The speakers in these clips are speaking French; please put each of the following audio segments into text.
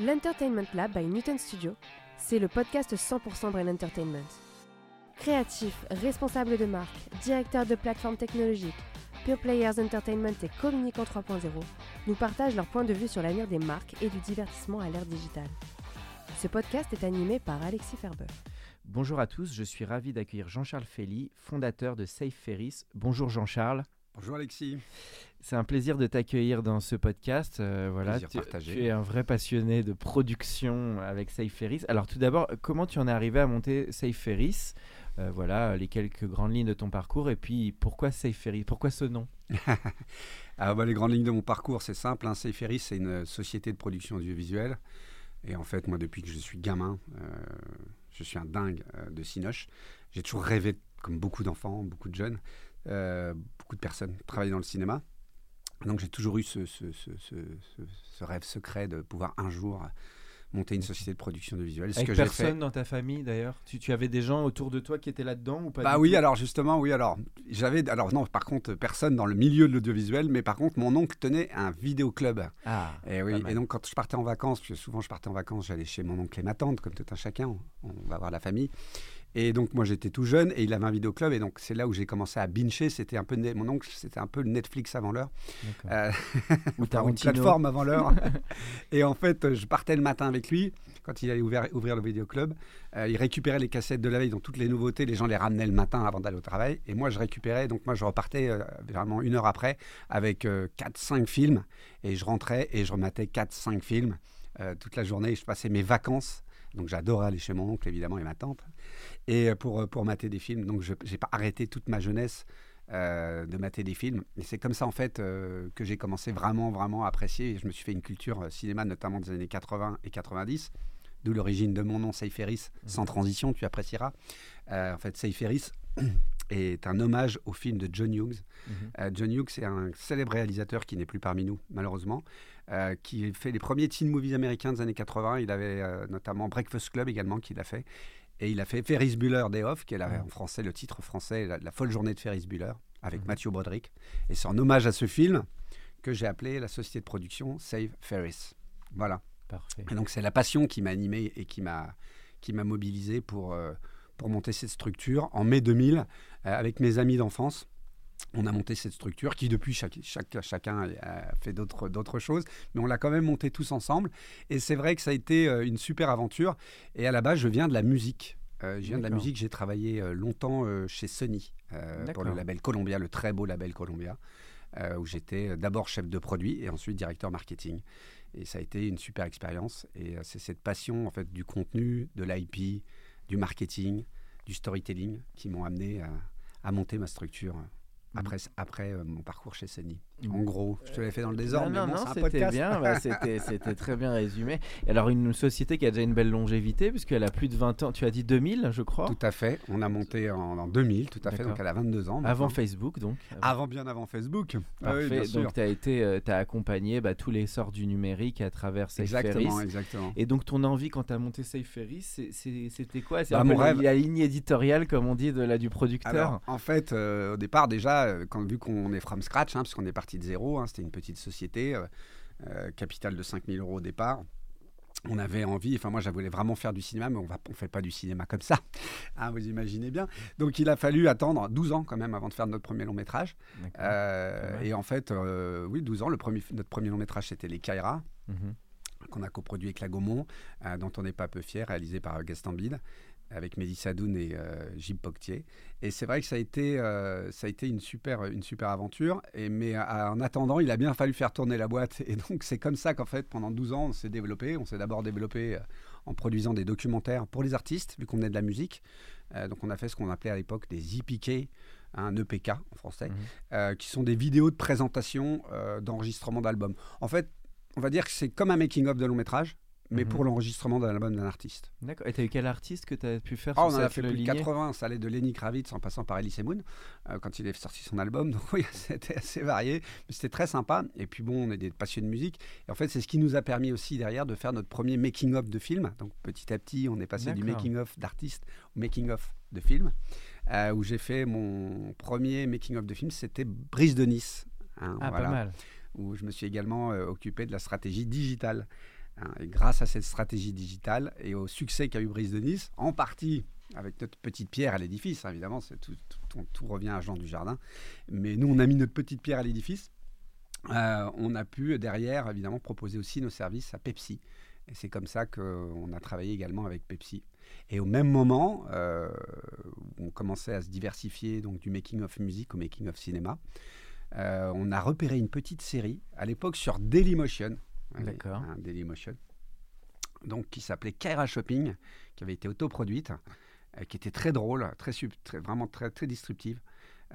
L'Entertainment Lab by Newton Studio, c'est le podcast 100% Brain Entertainment. Créatifs, responsables de marque, directeurs de plateformes technologiques, Pure Players Entertainment et Communicant 3.0 nous partagent leur point de vue sur l'avenir des marques et du divertissement à l'ère digitale. Ce podcast est animé par Alexis Ferber. Bonjour à tous, je suis ravi d'accueillir Jean-Charles Felly, fondateur de Safe Ferris. Bonjour Jean-Charles. Bonjour Alexis. C'est un plaisir de t'accueillir dans ce podcast. Euh, voilà, Plaisir tu, tu es un vrai passionné de production avec Safe Ferris. Alors tout d'abord, comment tu en es arrivé à monter Safe Ferris? Euh, Voilà les quelques grandes lignes de ton parcours et puis pourquoi Safe Ferris? Pourquoi ce nom? Ah, bah, les grandes lignes de mon parcours, c'est simple. Hein. Seiferis, c'est une société de production audiovisuelle. Et en fait, moi, depuis que je suis gamin, euh, je suis un dingue euh, de Cinoche. J'ai toujours rêvé, comme beaucoup d'enfants, beaucoup de jeunes, beaucoup de personnes, de travailler dans le cinéma. Donc j'ai toujours eu ce, ce- ce- ce- ce- ce rêve secret de pouvoir un jour monter une société de production audiovisuelle. Ce Avec que fait. personne dans ta famille d'ailleurs? Tu, tu avais des gens autour de toi qui étaient là-dedans ou pas Bah oui, alors justement, oui, alors j'avais, alors non, par contre, personne dans le milieu de l'audiovisuel, mais par contre, mon oncle tenait un vidéoclub. Ah, Et oui, pas mal. et donc quand je partais en vacances, parce que souvent je partais en vacances, j'allais chez mon oncle et ma tante, comme tout un chacun, on, on va voir la famille. Et donc moi j'étais tout jeune et il avait un vidéoclub et donc c'est là où j'ai commencé à bincher. C'était un peu mon oncle, c'était un peu le Netflix avant l'heure, euh, Ou une plateforme avant l'heure. et en fait, je partais le matin avec lui quand il allait ouvrir, ouvrir le vidéoclub. Euh, il récupérait les cassettes de la veille, donc toutes les nouveautés, les gens les ramenaient le matin avant d'aller au travail. Et moi je récupérais, donc moi je repartais euh, vraiment une heure après avec 4-5 films et je rentrais et je rematais 4-5 films euh, toute la journée. Je passais mes vacances. Donc j'adorais aller chez mon oncle évidemment et ma tante et euh, pour, euh, pour mater des films. Donc je n'ai pas arrêté toute ma jeunesse euh, de mater des films. Et c'est comme ça en fait euh, que j'ai commencé vraiment vraiment à apprécier. Et je me suis fait une culture cinéma notamment des années 80 et 90. D'où l'origine de mon nom, Seiferis, sans transition, tu apprécieras. Euh, en fait, Seiferis est un hommage au film de John Hughes. Euh, John Hughes, c'est un célèbre réalisateur qui n'est plus parmi nous, malheureusement, euh, qui fait les premiers teen movies américains des années 80. Il avait euh, notamment Breakfast Club également qu'il a fait. Et il a fait Ferris Bueller Day Off, qui est la- en français le titre français, la, la folle journée de Ferris Bueller, avec Mhm. Matthew Broderick. Et c'est en hommage à ce film que j'ai appelé la société de production Save Ferris. Voilà. Parfait. Et donc c'est la passion qui m'a animé et qui m'a qui m'a mobilisé pour euh, pour monter cette structure en mai 2000 euh, avec mes amis d'enfance. On a monté cette structure qui depuis chaque, chaque- chacun a fait d'autres d'autres choses, mais on l'a quand même monté tous ensemble. Et c'est vrai que ça a été euh, une super aventure. Et à la base, je viens de la musique. Euh, je viens de la musique. J'ai travaillé euh, longtemps chez Sony euh, pour le label Columbia, le très beau label Columbia, euh, où j'étais d'abord chef de produit et ensuite directeur marketing. Et ça a été une super expérience. Et c'est cette passion en fait du contenu, de l'IP, du marketing, du storytelling qui m'ont amené à, à monter ma structure après, après euh, mon parcours chez Sony. En gros, je te l'ai fait dans le désordre, non, mais non, bon, c'était bien, bah, c'était, très bien résumé. Alors, une société qui a déjà une belle longévité, puisqu'elle a plus de 20 ans, tu as dit 2000, je crois, Tout à fait. On a monté en, en 2000, tout à fait. Donc elle a 22 ans. avant. Facebook, donc. Avant, bien avant Facebook. Ah oui, Parfait. bien sûr. donc, tu as, été, euh, accompagné bah, tous les sorts du numérique à travers Safe Exactement, Ferris. exactement. Et donc, ton envie quand tu as monté Safe Ferris, c'était quoi? C'est Bah, mon rêve. la ligne éditoriale, comme on dit, de, la, du producteur Alors, en fait, euh, au départ, déjà, euh, quand, vu qu'on est from scratch, hein, puisqu'on est parti de zéro, hein, c'était une petite société, euh, euh, capital de 5000 euros au départ. On avait envie, enfin moi, je voulais vraiment faire du cinéma, mais on ne fait pas du cinéma comme ça. Hein, vous imaginez bien. Donc, il a fallu attendre 12 ans quand même avant de faire notre premier long métrage. Euh, et en fait, euh, oui, 12 ans. Le premier, notre premier long métrage, c'était Les Kaira. Mhm. qu'on a coproduit avec la Gaumont, euh, dont on n'est pas peu fier, réalisé par Gaston Bide, avec Mehdi Sadoun et euh, Gilles Poctier. Et c'est vrai que ça a été, euh, ça a été une, super, une super aventure. Et, mais en attendant, il a bien fallu faire tourner la boîte. Et donc, c'est comme ça qu'en fait, pendant 12 ans, on s'est développé. On s'est d'abord développé euh, en produisant des documentaires pour les artistes, vu qu'on venait de la musique. Euh, donc, on a fait ce qu'on appelait à l'époque des EPK, un EPK en français, Mhm. qui sont des vidéos de présentation d'enregistrement d'albums. En fait, on va dire que c'est comme un making-of de long métrage, mais Mhm. pour l'enregistrement d'un album d'un artiste. D'accord. Et t'as eu quel artiste que t'as pu faire Ah, on en a fait plus de lignée? 80, ça allait de Lenny Kravitz en passant par Elise Moon euh, quand il est sorti son album. Donc oui, c'était assez varié, mais c'était très sympa. Et puis bon, on est des passionnés de musique. Et en fait, c'est ce qui nous a permis aussi derrière de faire notre premier making-of de film. Donc petit à petit, on est passé du D'accord. making-of d'artiste au making-of de film, euh, où j'ai fait mon premier making-of de film, c'était Brise de Nice. hein, Ah, voilà pas mal. où je me suis également euh, occupé de la stratégie digitale. Hein. grâce à cette stratégie digitale et au succès qu'a eu Brise de Nice, en partie avec notre petite pierre à l'édifice, hein, évidemment, tout, revient à Jean du Jardin, mais nous, on a mis notre petite pierre à l'édifice. Euh, on a pu derrière, évidemment, proposer aussi nos services à Pepsi. Et c'est comme ça qu'on a travaillé également avec Pepsi. Et au même moment, euh, on commençait à se diversifier donc du making of musique au making of cinéma, euh, on a repéré une petite série à l'époque sur Dailymotion. D'accord. hein, Dailymotion. Donc qui s'appelait Kaira Shopping, qui avait été autoproduite, euh, qui était très drôle, très, sub- très- vraiment très, très disruptive.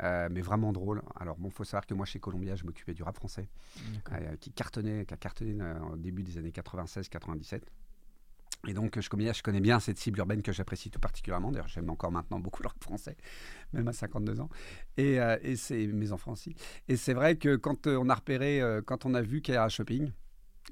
euh, mais vraiment drôle. Alors bon, faut savoir que moi chez Columbia, je m'occupais du rap français, euh, qui cartonnait, qui a cartonné euh, au début des années 96-97. Et donc, je connais, je connais bien cette cible urbaine que j'apprécie tout particulièrement. D'ailleurs, j'aime encore maintenant beaucoup le rap français, même à 52 ans. Et, euh, et c'est mes enfants aussi. Et c'est vrai que quand euh, on a repéré, euh, quand on a vu Kaira Shopping,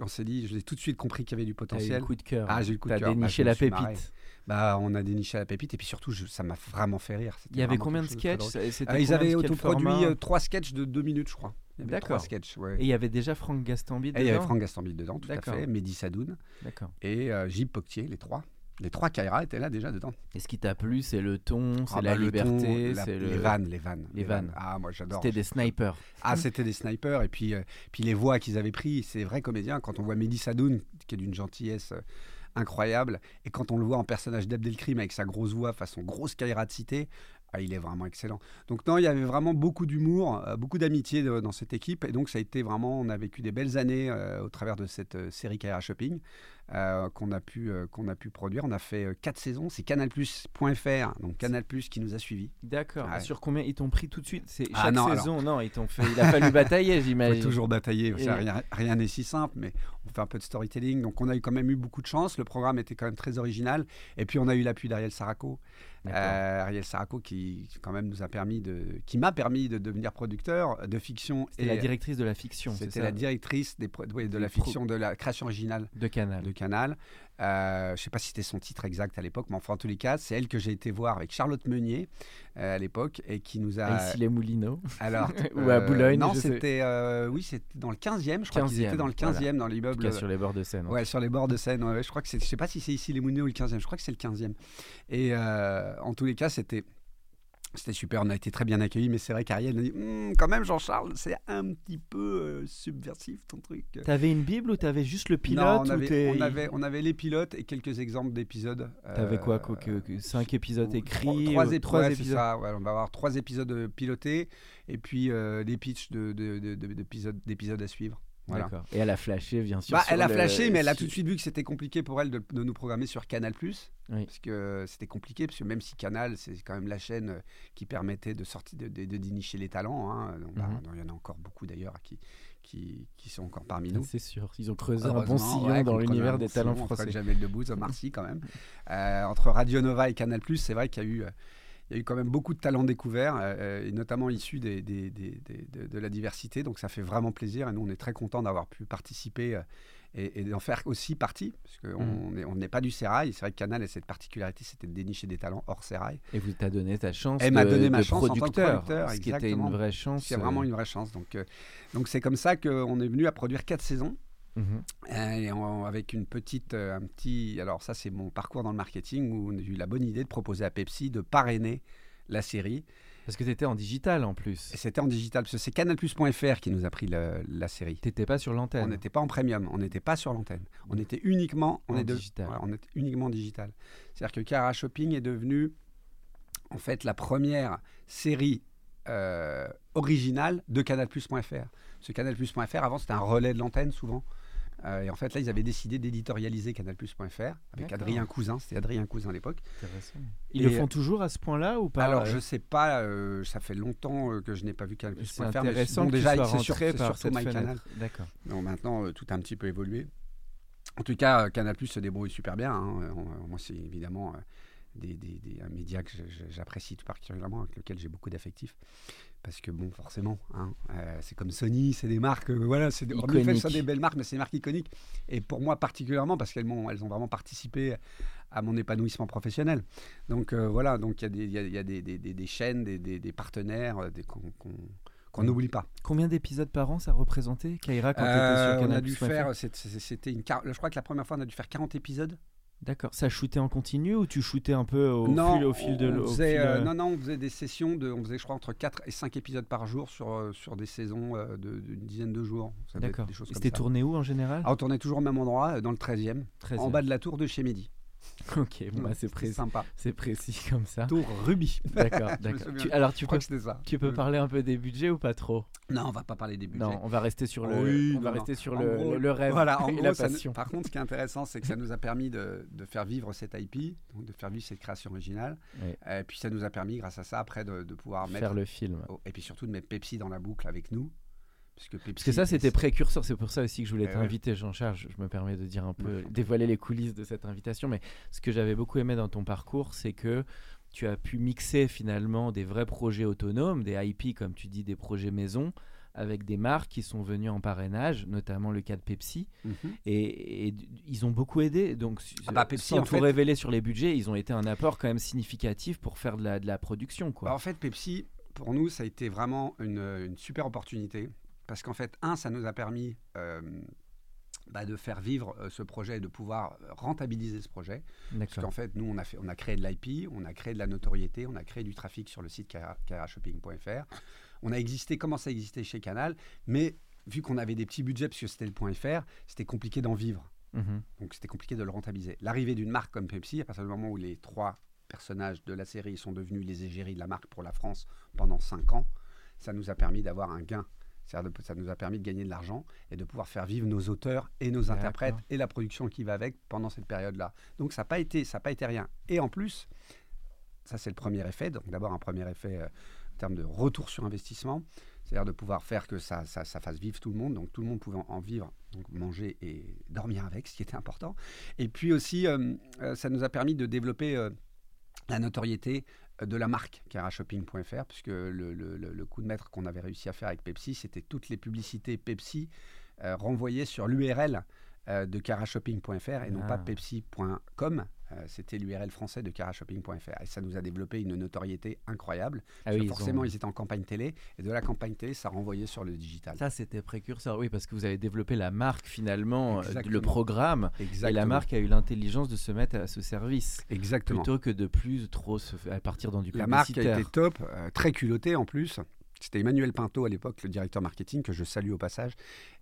on s'est dit, je l'ai tout de suite compris qu'il y avait du T'as eu potentiel. le coup de cœur. Ah, j'ai eu le coup de cœur. Bah, déniché me la pépite. Bah, on a déniché la pépite. Et puis surtout, je- ça m'a vraiment fait rire. Il y avait vraiment combien de sketchs Euh, Ils avaient autoproduit euh, trois sketchs de deux minutes, je crois. D'accord. ouais. Et il y avait déjà Franck Gastambide Et il y avait dedans Franck Gastambide dedans, tout à fait. Mehdi Sadoun D'accord. et euh, Poctier, les trois. Les trois Kaira étaient là déjà dedans. Et ce qui t'a plu, c'est le ton, c'est Ah la bah, ton, liberté, la- c'est les le... vannes, les vannes. les vannes. Ah, moi j'adore. C'était des snipers. Ah, c'était des snipers. Et puis, euh, puis les voix qu'ils avaient pris, c'est vrais comédiens. Quand on voit Mehdi Sadoun, qui est d'une gentillesse euh, incroyable, et quand on le voit en personnage d'Abdelkrim avec sa grosse voix, façon grosse Kaira de cité, ah, il est vraiment excellent. Donc non, il y avait vraiment beaucoup d'humour, euh, beaucoup d'amitié dans cette équipe. Et donc ça a été vraiment, on a vécu des belles années euh, au travers de cette euh, série Kaira Shopping euh, qu'on a, pu, euh, qu'on a pu produire. On a fait euh, quatre saisons. C'est canalplus.fr, donc Canal Plus qui nous a suivis. D'accord. Ouais. Sur combien ils t'ont pris tout de suite? C'est Ah chaque non, saison. Non, ils t'ont fait. Il a fallu batailler, j'imagine. toujours batailler, ça, Et- rien rien n'est si simple, mais on fait un peu de storytelling. Donc on a eu quand même eu beaucoup de chance, le programme était quand même très original. Et puis on a eu l'appui d'Ariel Saraco. Euh, Ariel Saraco qui quand même nous a permis de, qui m'a permis de devenir producteur de fiction. C'était la directrice de la fiction. C'était ça la directrice des, de la fiction, de la création originale de Canal. de Canal. Euh, je ne sais pas si c'était son titre exact à l'époque, mais enfin en tous les cas, c'est elle que j'ai été voir avec Charlotte Meunier euh, à l'époque et qui nous a. Ici les Moulineaux. Alors, Ou à Boulogne, Non, c'était euh, oui, c'était dans le 15e. Je crois qu'ils 15e, étaient dans le 15e, dans En tout l'immeuble. sur les bords de Seine. Ouais, sur les bords de Seine. ouais, ouais, je crois que c'est. Je sais pas si c'est ici les Moulineaux ou le 15e. Je crois que c'est le 15e. Et euh, en tous les cas, c'était. C'était super, on a été très bien accueillis, mais c'est vrai qu'Ariel a dit Hum, quand même, Jean-Charles, c'est un petit peu euh, subversif ton truc. T'avais une Bible ou t'avais juste le pilote non, on avait, on, avait, on avait les pilotes et quelques exemples d'épisodes. T'avais quoi, euh, quoi que, que- Cinq épisodes écrits Trois, ouais, épisodes? ça, ouais, on va avoir trois épisodes pilotés et puis euh, des pitchs de, de- de- de- d'épisodes, d'épisodes à suivre. Voilà. Et elle a flashé, bien sûr. Bah, elle a le- flashé, mais elle a tout de suite vu que c'était compliqué pour elle de, de nous programmer sur Canal+. Oui. Parce que c'était compliqué, parce que même si Canal, c'est quand même la chaîne euh, qui permettait de sortir, de, de, de dénicher les talents. hein. Donc, bah, Mhm. donc, il y en a encore beaucoup d'ailleurs qui, qui, qui sont encore parmi nous. C'est sûr. Ils ont creusé un bon sillon ouais, dans l'univers des talents français. Entre Jamel Debbouze, Omar Sy quand même. Euh, entre Radio Nova et Canal+, c'est vrai qu'il y a eu... euh, il y a eu quand même beaucoup de talents découverts, euh, et notamment issus des, des- des- des- de, de la diversité. Donc ça fait vraiment plaisir. Et nous, on est très contents d'avoir pu participer euh, et, et d'en faire aussi partie. Parce qu'on n'est on n'est pas du sérail. C'est vrai que Canal a cette particularité, c'était de dénicher des talents hors sérail. Et vous t'a donné ta chance Elle m'a de, donné ma de chance en tant que producteur, producteur, ce qui était exactement. une vraie chance. C'est vraiment euh, une vraie chance. Donc euh, donc c'est comme ça qu'on est venu à produire quatre saisons. Mhm. Euh, Et avec une petite, euh, un petit, alors ça c'est mon parcours dans le marketing où j'ai eu la bonne idée de proposer à Pepsi de parrainer la série. Parce que t'étais en digital en plus. C'était en digital, parce que c'est canalplus.fr qui nous a pris le- la série. T'étais pas sur On l'antenne. n'était pas en premium, on n'était pas sur l'antenne. On était uniquement on En est de- digital. on était uniquement digital. C'est-à-dire que Cara Shopping est devenu en fait la première série euh, originale de canalplus.fr. Ce canalplus.fr avant c'était un relais de l'antenne souvent. Euh, et en fait, là, ils avaient décidé d'éditorialiser canalplus.fr avec. Adrien Cousin. C'était Adrien Cousin à l'époque. Ils Et- le font toujours à ce point-là ou pas Alors, euh, je sais pas, euh, ça fait longtemps euh, que je n'ai pas vu C'est canalplus.fr. mais intéressant bon, que déjà, c'est sur- c'est surtout cette MyCanal. fenêtre. D'accord. Non, maintenant, euh, tout a un petit peu évolué. En tout cas, euh, Canal Plus se débrouille super bien. hein. Euh, moi, c'est évidemment euh, des, des- des- un média que j'apprécie tout particulièrement, avec lequel j'ai beaucoup d'affectifs. Parce que, bon, forcément, hein, euh, c'est comme Sony, c'est des marques, euh, voilà, c'est en effet, ce sont des belles marques, mais c'est des marques iconiques. Et pour moi, particulièrement, parce qu'elles elles ont vraiment participé à mon épanouissement professionnel. Donc, euh, voilà, donc il y a des, il y a- il y a des, des- des- des chaînes, des, partenaires qu'on n'oublie pas. Combien d'épisodes par an ça représentait, Kaira, quand tu étais sur on a Canal+. dû faire, c'était une, je crois que la première fois on a dû faire 40 épisodes. D'accord. Ça shootait en continu ou tu shootais un peu au non, fil, au fil de l'eau euh, euh, non, non, on faisait des sessions de, on faisait je crois entre 4 et 5 épisodes par jour sur, euh, sur des saisons de- d'une dizaine de jours. D'accord. C'était tourné où en général? Ah, on tournait toujours au même endroit, dans le 13e, 13e. en bas de la tour de chez Mehdi. Ok, bon, bah, c'est précis. sympa. C'est précis comme ça. Tour Ruby. D'accord, d'accord. Tu- alors tu Je crois peux, que c'était ça. tu peux parler un peu des budgets ou pas trop? Non, on va pas parler des budgets. Non, on va rester sur le, Oui, on va non, rester sur En le, gros, le- le rêve Voilà, en et gros, la ça nous- passion. par contre, ce qui est intéressant, c'est que ça nous a permis de, de faire vivre cette IP, donc de faire vivre cette création originale. Oui. Et puis ça nous a permis, grâce à ça, après, de, de pouvoir mettre. Faire le film. Oh, et puis surtout de mettre Pepsi dans la boucle avec nous. Pepsi, Parce que ça, c'était précurseur. C'est pour ça aussi que je voulais Eh ouais. t'inviter, Jean-Charles. Je je me permets de dire un peu, Ouais. dévoiler les coulisses de cette invitation. Mais ce que j'avais beaucoup aimé dans ton parcours, c'est que tu as pu mixer finalement des vrais projets autonomes, des IP, comme tu dis, des projets maison, avec des marques qui sont venues en parrainage, notamment le cas de Pepsi. Mhm. Et, ils ont beaucoup aidé. Donc, Ah bah, Pepsi, sans en tout fait- révéler sur les budgets, ils ont été un apport quand même significatif pour faire de la, de la production. Quoi. Bah, en fait, Pepsi, pour nous, ça a été vraiment une, une super opportunité. Parce qu'en fait, un, ça nous a permis euh, bah, de faire vivre euh, ce projet et de pouvoir rentabiliser ce projet. Parce qu'en fait, nous, on a, fait, on a créé de l'IP, on a créé de la notoriété, on a créé du trafic sur le site carashopping.fr. On a existé, commencé à exister chez Canal, mais vu qu'on avait des petits budgets, parce que c'était le point .fr, c'était compliqué d'en vivre. Mhm. Donc c'était compliqué de le rentabiliser. L'arrivée d'une marque comme Pepsi, à partir du moment où les trois personnages de la série sont devenus les égéries de la marque pour la France pendant cinq ans, ça nous a permis d'avoir un gain. C'est-à-dire de- ça nous a permis de gagner de l'argent et de pouvoir faire vivre nos auteurs et nos interprètes et la production qui va avec pendant cette période-là. Donc ça n'a pas été, ça pas été rien. Et en plus, ça c'est le premier effet. Donc d'abord un premier effet euh, en termes de retour sur investissement, c'est-à-dire de pouvoir faire que ça, ça, ça fasse vivre tout le monde. Donc tout le monde pouvait en, vivre, donc manger et dormir avec, ce qui était important. Et puis aussi, euh, euh, ça nous a permis de développer euh, la notoriété de la marque carashopping.fr, puisque le, le- le- le coup de maître qu'on avait réussi à faire avec Pepsi, c'était toutes les publicités Pepsi euh, renvoyées sur l'URL euh, de carashopping.fr et non pas Ah. pepsi.com. Euh, c'était l'URL français de carashopping.fr. Et ça nous a développé une notoriété incroyable. Ah Parce oui, ils forcément, ont- ils étaient en campagne télé, et de la campagne télé, ça renvoyait sur le digital. Ça, c'était précurseur, oui, parce que vous avez développé la marque finalement, euh, le Exactement. programme, et la marque a eu l'intelligence de se mettre à ce service, Exactement. plutôt que de plus trop se à partir dans du La marque a été top, euh, très culottée en plus. C'était Emmanuel Pinto à l'époque, le directeur marketing, que je salue au passage,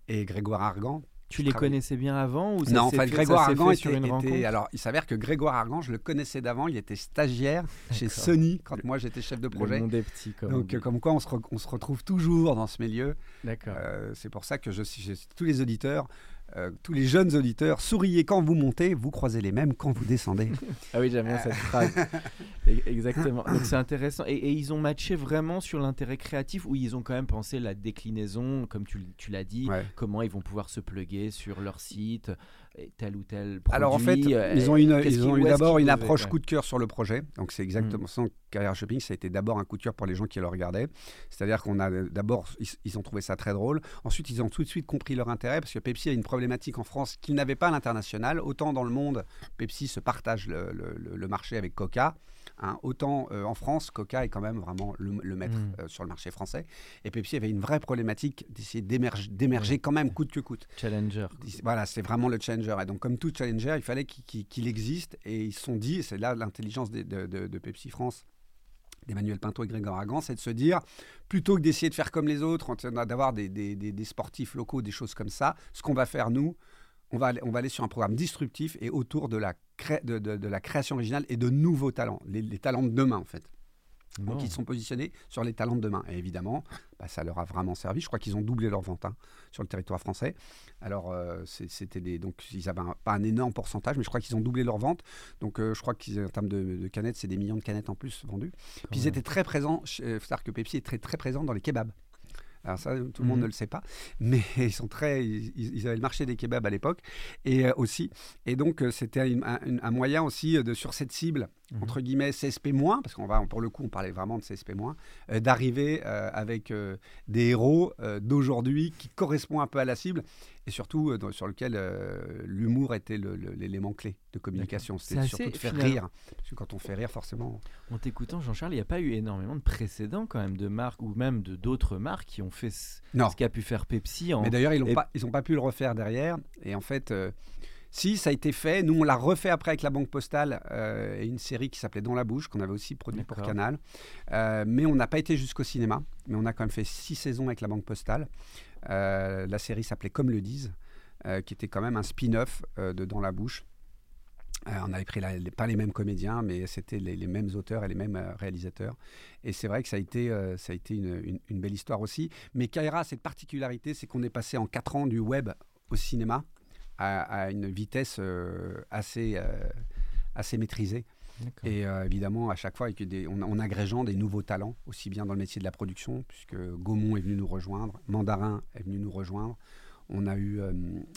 et Grégoire Argan. Tu les connaissais bien avant ou ça non, enfin, fait- Grégoire Argan fait était, sur une était- rencontre Alors, il s'avère que Grégoire Argan, je le connaissais d'avant, il était stagiaire chez. Sony quand moi j'étais chef de Le projet. monde est petit, comme on Donc, euh, comme quoi, on se, re- on se retrouve toujours dans ce milieu. D'accord. Euh, c'est pour ça que je- tous les auditeurs, euh, tous les jeunes auditeurs, souriez quand vous montez, vous croisez les mêmes quand vous descendez. Ah oui, j'aime bien cette phrase. E- Exactement. Donc c'est intéressant. Et, et ils ont matché vraiment sur l'intérêt créatif ou ils ont quand même pensé la déclinaison, comme tu, l'as dit, Ouais. comment ils vont pouvoir se plugger sur leur site, tel ou tel produit. Alors en fait, euh, ils ont, une, qu'est-ce ils qu'ils- ont où eu d'abord une approche ouais. coup de cœur sur le projet. Donc c'est Mm. exactement ça. Carrière Shopping, ça a été d'abord un coup de cœur pour les gens qui le regardaient. C'est-à-dire qu'on a d'abord, ils, ils ont trouvé ça très drôle. Ensuite, ils ont tout de suite compris leur intérêt parce que Pepsi a une problématique en France qu'ils n'avaient pas à l'international. Autant dans le monde, Pepsi se partage le, le- le- le marché avec Coca. hein. autant euh, en France, Coca est quand même vraiment le, le maître Mm. euh, sur le marché français. Et Pepsi avait une vraie problématique d'essayer d'émerger, quand même coûte que coûte. Challenger. Voilà, c'est vraiment le challenger. Et donc, comme tout challenger, il fallait qu'il existe. Et ils se sont dit, et c'est là l'intelligence de- de Pepsi France, d'Emmanuel Pinto et Grégoire Hagan, c'est de se dire, plutôt que d'essayer de faire comme les autres, d'avoir des, des- des- sportifs locaux, des choses comme ça, ce qu'on va faire, nous, on va, aller, sur un programme disruptif et autour de la, création originale et de nouveaux talents, les talents de demain, en fait. Donc, ils se sont positionnés sur les talents de demain. Et évidemment, bah, ça leur a vraiment servi. Je crois qu'ils ont doublé leur vente hein, sur le territoire français. Alors, euh, c'était des, donc ils avaient pas un énorme pourcentage, mais je crois qu'ils ont doublé leur vente. Donc, euh, je crois qu'en termes de, canettes, c'est des millions de canettes en plus vendues. Puis, ils étaient très présents. C'est-à-dire que Pepsi est très, très présent dans les kebabs. Alors ça, tout le monde mhm. ne le sait pas, mais ils sont très, ils, avaient le marché des kebabs à l'époque et euh, aussi, et donc euh, c'était un, moyen aussi euh, de sur cette cible mhm. entre guillemets CSP parce qu'on va pour le coup on parlait vraiment de CSP d'arriver avec des héros d'aujourd'hui qui correspondent un peu à la cible et surtout sur lequel l'humour était l'élément clé de communication. C'était surtout de faire rire. Parce que quand on fait rire, forcément. En t'écoutant, Jean-Charles, il n'y a pas eu énormément de précédents quand même de marques ou même de d'autres marques qui ont fait ce, qu'a pu faire Pepsi. Mais d'ailleurs, ils n'ont pas, pas pu le refaire derrière. Et en fait. Euh, si, ça a été fait. Nous, on l'a refait après avec la Banque Postale euh, et une série qui s'appelait Dans la bouche, qu'on avait aussi produit pour Canal. Euh, mais on n'a pas été jusqu'au cinéma. Mais on a quand même fait six saisons avec la Banque Postale. la série s'appelait Comme le disent, qui était quand même un spin-off de Dans la bouche. Euh, on avait pris pas les mêmes comédiens, mais c'était les, mêmes auteurs et les mêmes euh, réalisateurs. Et c'est vrai que ça a été, euh, ça a été une, belle histoire aussi. Mais Kaira a cette particularité, c'est qu'on est passé en 4 ans du web au cinéma à, une vitesse assez, assez maîtrisée. Et évidemment, à chaque fois, avec des, en, agrégeant des nouveaux talents, aussi bien dans le métier de la production, puisque Gaumont est venu nous rejoindre, Mandarin est venu nous rejoindre. On a eu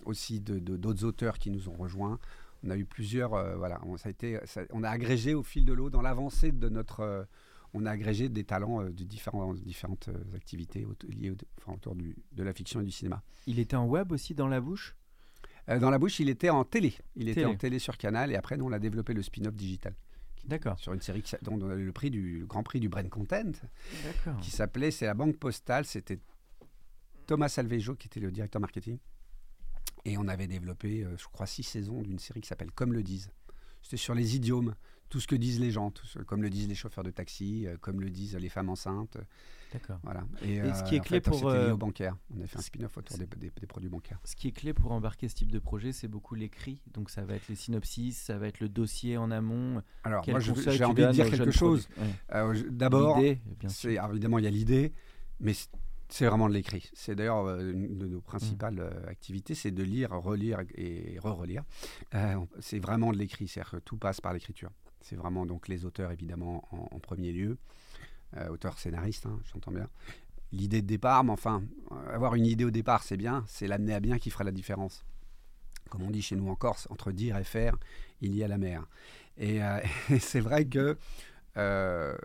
aussi d'autres auteurs qui nous ont rejoints on a eu plusieurs, euh, voilà, on, ça a été, on a agrégé au fil de l'eau, dans l'avancée de notre, euh, on a agrégé des talents euh, de différents, différentes activités liées autour du, de la fiction et du cinéma. Il était en web aussi dans la bouche? Dans la bouche, il était en télé. Il était en télé sur Canal et après, nous, on a développé le spin-off digital. D'accord. Sur une série dont on a eu le prix du Grand Prix du Brain Content, qui s'appelait C'est la Banque Postale. C'était Thomas Alvejo qui était le directeur marketing. Et on avait développé, euh, je crois, six saisons d'une série qui s'appelle Comme le disent. C'était sur les idiomes, tout ce que disent les gens, comme le disent les chauffeurs de taxi, euh, comme le disent les femmes enceintes. D'accord. Voilà. Et, ce qui est clé pour. Euh, bancaire. On a fait un spin-off autour des, des, produits bancaires. Ce qui est clé pour embarquer ce type de projet, c'est beaucoup l'écrit. Donc ça va être les synopsis, ça va être le dossier en amont. Alors, moi, j'ai envie de dire quelque chose. D'abord, évidemment, il y a l'idée, mais c'est vraiment de l'écrit. C'est d'ailleurs euh, une de nos principales euh, activités, c'est de lire, relire et re-relire. Euh, c'est vraiment de l'écrit, c'est-à-dire que tout passe par l'écriture. C'est vraiment donc les auteurs évidemment en, premier lieu, auteurs scénaristes, hein, j'entends bien. L'idée de départ, mais enfin, avoir une idée au départ, c'est bien, c'est l'amener à bien qui fera la différence. Comme on dit chez nous en Corse, entre dire et faire, il y a la mer. Et, et c'est vrai que euh,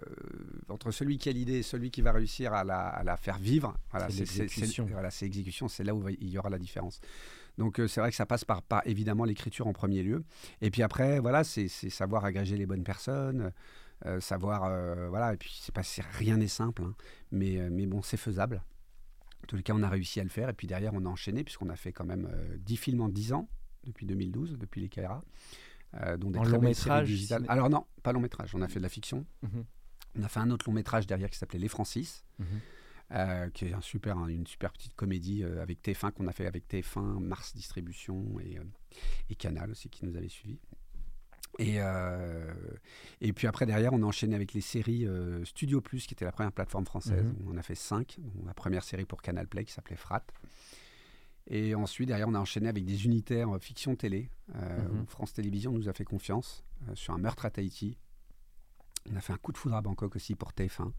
entre celui qui a l'idée et celui qui va réussir à la, faire vivre, voilà, c'est exécution, c'est là où il y aura la différence. Donc euh, c'est vrai que ça passe par, évidemment l'écriture en premier lieu, et puis après voilà, c'est savoir agréger les bonnes personnes, euh, savoir voilà, et puis c'est pas rien n'est simple, hein, mais mais bon c'est faisable. En tous les cas, on a réussi à le faire, et puis derrière on a enchaîné puisqu'on a fait quand même 10 films en 10 ans depuis 2012, depuis les KRA. Euh, dont des en long métrage Alors non, pas long métrage, on a fait de la fiction. Mhm. On a fait un autre long métrage derrière qui s'appelait Les Francis, mhm. euh, qui est un super, une super petite comédie euh, avec TF1 qu'on a fait avec TF1, Mars Distribution et, et Canal aussi qui nous avait suivis. Et, et puis après, derrière, on a enchaîné avec les séries Studio Plus, qui était la première plateforme française. Mhm. On a fait cinq. la première série pour Canal Play qui s'appelait Frat. Et ensuite, derrière, on a enchaîné avec des unitaires euh, fiction télé. Euh, mhm. France Télévisions nous a fait confiance euh, sur un meurtre à Tahiti. On a fait un coup de foudre à Bangkok aussi pour TF1.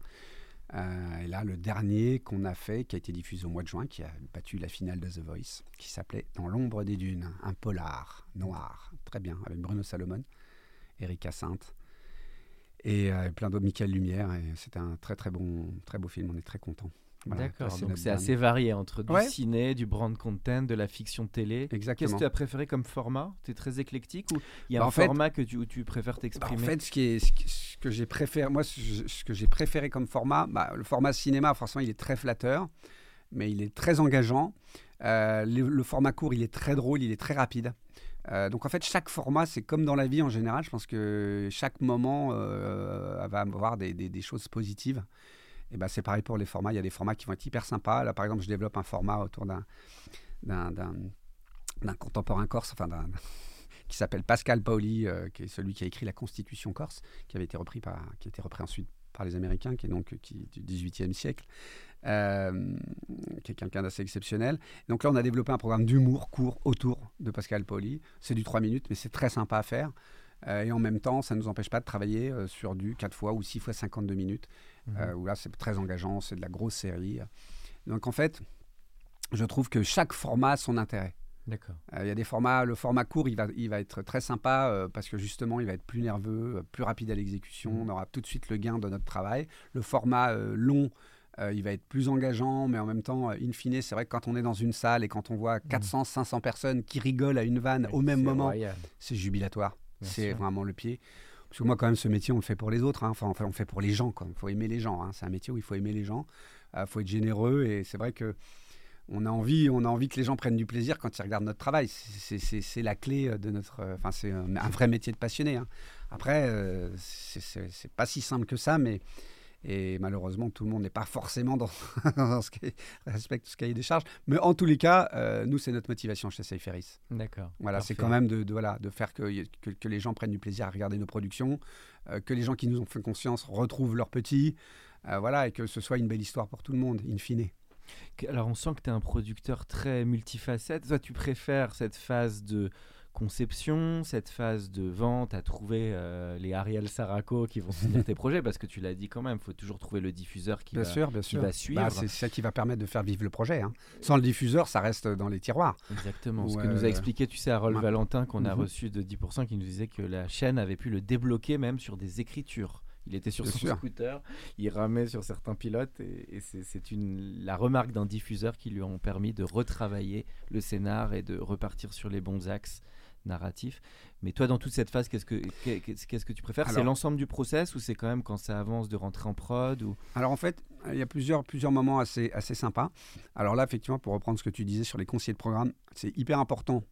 et là, le dernier qu'on a fait, qui a été diffusé au mois de juin, qui a battu la finale de The Voice, qui s'appelait Dans l'ombre des dunes, un polar noir, très bien, avec Bruno Salomon, Erika Sainte et plein d'autres, Michael Lumière. Et c'était un très très bon, très beau film. On est très content. D'accord, donc c'est assez varié entre du ciné, du brand content, de la fiction télé. Exactement. Qu'est-ce que tu as préféré comme format? Tu es très éclectique ou il y a bah, un format que tu, où tu préfères t'exprimer bah, En fait, ce, qui est, ce que j'ai préféré, moi, ce, que j'ai préféré comme format, bah, le format cinéma, forcément, il est très flatteur, mais il est très engageant. Euh, le, format court, il est très drôle, il est très rapide. Euh, donc en fait, chaque format, c'est comme dans la vie en général. Je pense que chaque moment euh, va avoir des, des, des choses positives. Et ben, c'est pareil pour les formats. Il y a des formats qui vont être hyper sympas. Là, par exemple, je développe un format autour d'un, d'un, contemporain corse, enfin d'un, qui s'appelle Pascal Paoli, euh, qui est celui qui a écrit la Constitution corse, qui avait été repris par, qui a été repris ensuite par les Américains, qui est donc du XVIIIe siècle. Euh, qui est quelqu'un d'assez exceptionnel. Donc là, on a développé un programme d'humour court autour de Pascal Poli. C'est du 3 minutes, mais c'est très sympa à faire. Euh, et en même temps, ça ne nous empêche pas de travailler euh, sur du 4 fois ou 6 fois 52 minutes, mmh. où là, c'est très engageant, c'est de la grosse série. Donc en fait, je trouve que chaque format a son intérêt. D'accord. Il y a des formats, le format court, il va, il va être très sympa parce que justement, il va être plus nerveux, plus rapide à l'exécution. Mmh. On aura tout de suite le gain de notre travail. Le format long, euh, il va être plus engageant, mais en même temps, in fine, c'est vrai que quand on est dans une salle et quand on voit 400, mmh. 500 personnes qui rigolent à une vanne au même moment, c'est jubilatoire. C'est vraiment le pied. Parce que moi, quand même, ce métier, on le fait pour les autres. Hein. Enfin, on le fait pour les gens. Il faut aimer les gens. Hein. C'est un métier où il faut aimer les gens. Il euh, faut être généreux. Et c'est vrai que on a envie, on a envie que les gens prennent du plaisir quand ils regardent notre travail. C'est la clé de notre. Enfin, c'est un, vrai métier de passionné. Hein. Après, euh, c'est pas si simple que ça, mais et malheureusement, tout le monde n'est pas forcément dans, ce qui respecte ce cahier des charges. Mais en tous les cas, euh, nous, c'est notre motivation chez Seiferis. D'accord. Voilà, c'est quand même de, voilà, de faire que, que, les gens prennent du plaisir à regarder nos productions, euh, que les gens qui nous ont fait conscience retrouvent leurs petits, euh, voilà, et que ce soit une belle histoire pour tout le monde, in fine. Alors, on sent que tu es un producteur très multifacette. Toi, tu préfères cette phase de conception, cette phase de vente, à trouver euh, les Ariel Saraco qui vont soutenir tes projets Parce que tu l'as dit quand même, il faut toujours trouver le diffuseur qui, bien va, sûr, bien sûr. Bah, suivre. c'est ça qui va permettre de faire vivre le projet. Hein. Sans le diffuseur, ça reste dans les tiroirs. Exactement. Ce que nous a expliqué, tu sais, Harold Valentin, qu'on a mhm. reçu de 10%, qui nous disait que la chaîne avait pu le débloquer même sur des écritures. Il était sur son scooter, il ramait sur certains pilotes et, c'est une la remarque d'un diffuseur qui lui ont permis de retravailler le scénar et de repartir sur les bons axes narratif. Mais toi, dans toute cette phase, qu'est-ce que, qu'est-ce que tu préfères? C'est l'ensemble du process ou c'est quand même quand ça avance de rentrer en prod ou... Alors en fait, il y a plusieurs, plusieurs moments assez, assez sympas. Alors là, effectivement, pour reprendre ce que tu disais sur les conseillers de programme, c'est hyper important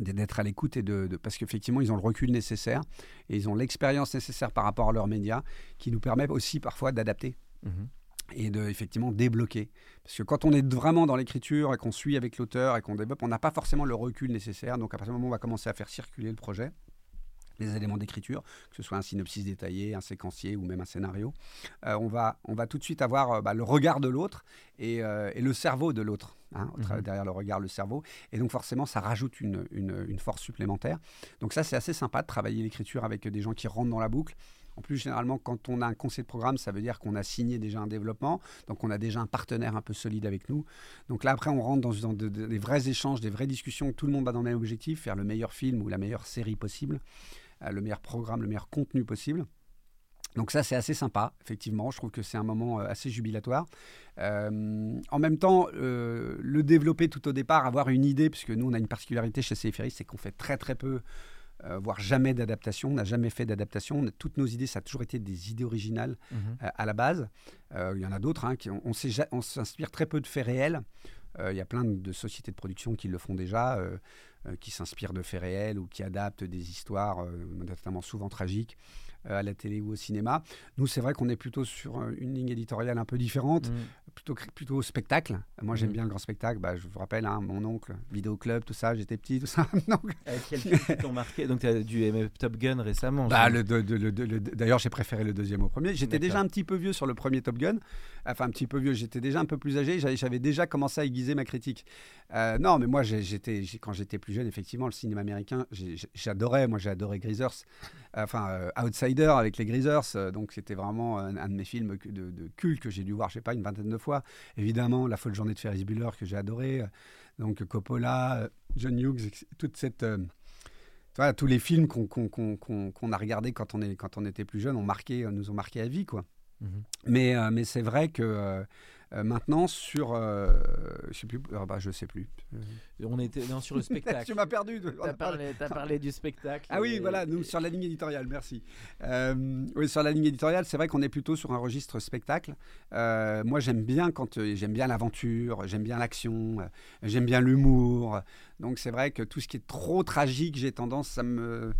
d'être à l'écoute et de, parce qu'effectivement ils ont le recul nécessaire et ils ont l'expérience nécessaire par rapport à leurs médias qui nous permet aussi parfois d'adapter. Mmh et de effectivement débloquer. Parce que quand on est vraiment dans l'écriture et qu'on suit avec l'auteur et qu'on développe, on n'a pas forcément le recul nécessaire. Donc à partir du moment où on va commencer à faire circuler le projet, les éléments d'écriture, que ce soit un synopsis détaillé, un séquencier ou même un scénario, euh, on, va, on va tout de suite avoir euh, bah, le regard de l'autre et, euh, et, le cerveau de l'autre. Hein, mhm. Derrière le regard, le cerveau. Et donc forcément, ça rajoute une, une, une force supplémentaire. Donc ça, c'est assez sympa de travailler l'écriture avec des gens qui rentrent dans la boucle en plus, généralement, quand on a un conseil de programme, ça veut dire qu'on a signé déjà un développement, donc on a déjà un partenaire un peu solide avec nous. Donc là, après, on rentre dans, des vrais échanges, des vraies discussions. Tout le monde a dans le même objectif, faire le meilleur film ou la meilleure série possible, euh, le meilleur programme, le meilleur contenu possible. Donc ça, c'est assez sympa, effectivement. Je trouve que c'est un moment euh, assez jubilatoire. Euh, en même temps, le développer tout au départ, avoir une idée, puisque nous, on a une particularité chez CFRI, c'est qu'on fait très très peu euh, voire jamais d'adaptation. On n'a jamais fait d'adaptation. Toutes nos idées, ça a toujours été des idées originales mhm. euh, à la base. Euh, il y en a d'autres. Hein, qui, on, on s'inspire très peu de faits réels. Il y a plein de sociétés de production qui le font déjà, qui s'inspirent de faits réels ou qui adaptent des histoires, notamment souvent tragiques. Euh, à la télé ou au cinéma. Nous, c'est vrai qu'on est plutôt sur euh, une ligne éditoriale un peu différente, mm. plutôt, plutôt spectacle. Moi, j'aime mm. bien le grand spectacle. Bah, je vous rappelle, hein, mon oncle, Vidéo Club, tout ça, j'étais petit, tout ça. Donc... Euh, quel film t'ont marqué? Donc, tu as dû aimer Top Gun récemment. Bah, le, D'ailleurs, j'ai préféré le deuxième au premier. J'étais déjà un petit peu vieux sur le premier Top Gun. Enfin, un petit peu vieux. J'étais déjà un peu plus âgé. J'avais déjà commencé à aiguiser ma critique. non, mais moi, j'étais, quand j'étais plus jeune, effectivement, le cinéma américain, j'adorais. Moi, j'ai adoré Greasers, enfin, Outside avec les Greasers. Euh, donc c'était vraiment un, de mes films de, de culte que j'ai dû voir, je sais pas, une vingtaine de fois. Évidemment, La folle journée de Ferris Bueller que j'ai adoré. Donc Coppola, euh, John Hughes, toute cette euh, tous les films qu'on a regardés quand on, quand on était plus jeune ont marqué, nous ont marqué à vie. Quoi. Mhm. Mais, mais c'est vrai que euh, maintenant, sur. Euh, je sais plus. Ah bah, je sais plus. Euh, on était non, sur le spectacle. tu m'as perdu. Tu as, parlé, parlé du spectacle. Ah oui, voilà, nous, sur la ligne éditoriale, merci. oui, sur la ligne éditoriale, c'est vrai qu'on est plutôt sur un registre spectacle. moi, j'aime bien quand j'aime bien l'aventure, j'aime bien l'action, j'aime bien l'humour. Donc, c'est vrai que tout ce qui est trop tragique, j'ai tendance, ça me.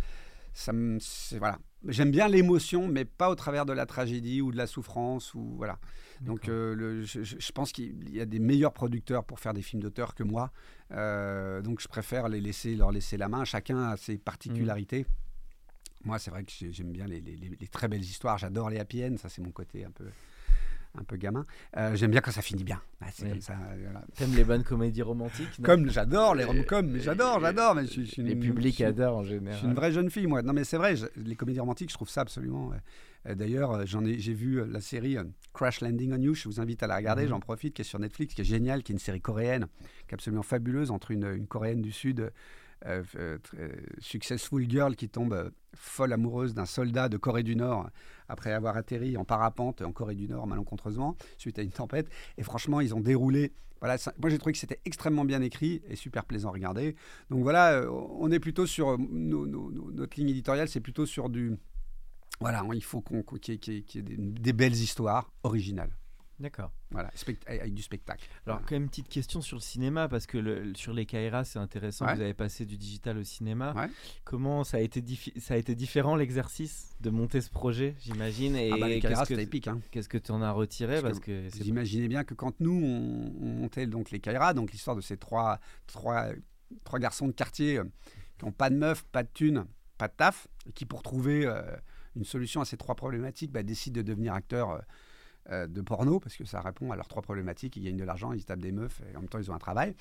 Ça me voilà. J'aime bien l'émotion, mais pas au travers de la tragédie ou de la souffrance. ou voilà. Donc euh, je, pense qu'il y a des meilleurs producteurs pour faire des films d'auteur que moi. Euh, donc je préfère les laisser, leur laisser la main. Chacun a ses particularités. Moi, c'est vrai que j'aime bien les, les, les, très belles histoires. J'adore les happy ends. Ça, c'est mon côté un peu un peu gamin. Euh, j'aime bien quand ça finit bien. Ah, c'est comme ça. T'aimes les bonnes comédies romantiques Comme j'adore les rom-coms, mais j'adore, j'adore. Mais je, les publics adorent en général. Je suis une vraie jeune fille, moi. Non, mais c'est vrai, les comédies romantiques, je trouve ça absolument. Euh, d'ailleurs, euh, j'en ai, j'ai vu la série Crash Landing on You. Je vous invite à la regarder. Mhm. J'en profite, qui est sur Netflix, qui est géniale, qui est une série coréenne, qui est absolument fabuleuse entre une, une coréenne du sud euh, euh, euh, successful girl qui tombe folle amoureuse d'un soldat de Corée du Nord après avoir atterri en parapente en Corée du Nord malencontreusement suite à une tempête. Et franchement, ils ont déroulé. Voilà, moi j'ai trouvé que c'était extrêmement bien écrit et super plaisant à regarder. Donc voilà, on est plutôt sur notre ligne éditoriale, c'est plutôt sur du voilà, il faut qu'il y, ait des belles histoires originales. D'accord. Voilà, avec du spectacle. Alors, quand même, petite question sur le cinéma, parce que le, sur les Kaira, c'est intéressant, vous avez passé du digital au cinéma. Comment ça a été, ça a été différent l'exercice de monter ce projet, j'imagine Et ah bah, les Kaira, c'était épique. Hein. Qu'est-ce que tu en as retiré parce, que, Vous imaginez bien que quand nous, on, montait donc les Kaira, donc l'histoire de ces trois, trois, trois garçons de quartier euh, qui n'ont pas de meuf, pas de thune, pas de taf, et qui, pour trouver euh, une solution à ces trois problématiques, bah, décident de devenir acteurs. Euh, de porno, parce que ça répond à leurs trois problématiques. Ils gagnent de l'argent, ils tapent des meufs, et en même temps, ils ont un travail.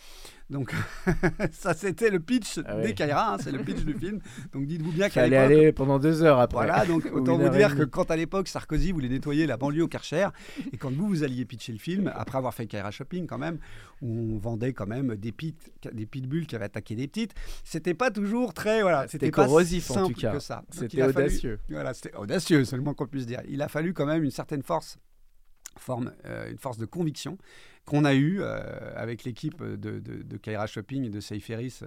Donc, ça, c'était le pitch ah des Kaira, hein, c'est le pitch du film. Donc, dites-vous bien qu'à l'époque... aller pendant deux heures après. Voilà, donc autant vous dire que quand à l'époque, Sarkozy voulait nettoyer la banlieue au Karcher, et quand vous, vous alliez pitcher le film, après avoir fait Kaira Shopping quand même, où on vendait quand même des pit, des pitbulls qui avaient attaqué des petites, c'était pas toujours très... Voilà, c'était corrosif en tout cas. C'était audacieux. voilà, c'était audacieux, seulement qu'on puisse dire. Il a fallu quand même une certaine force forme euh, une force de conviction qu'on a eue euh, avec l'équipe de, de, Kaira Shopping et de Seiferis euh,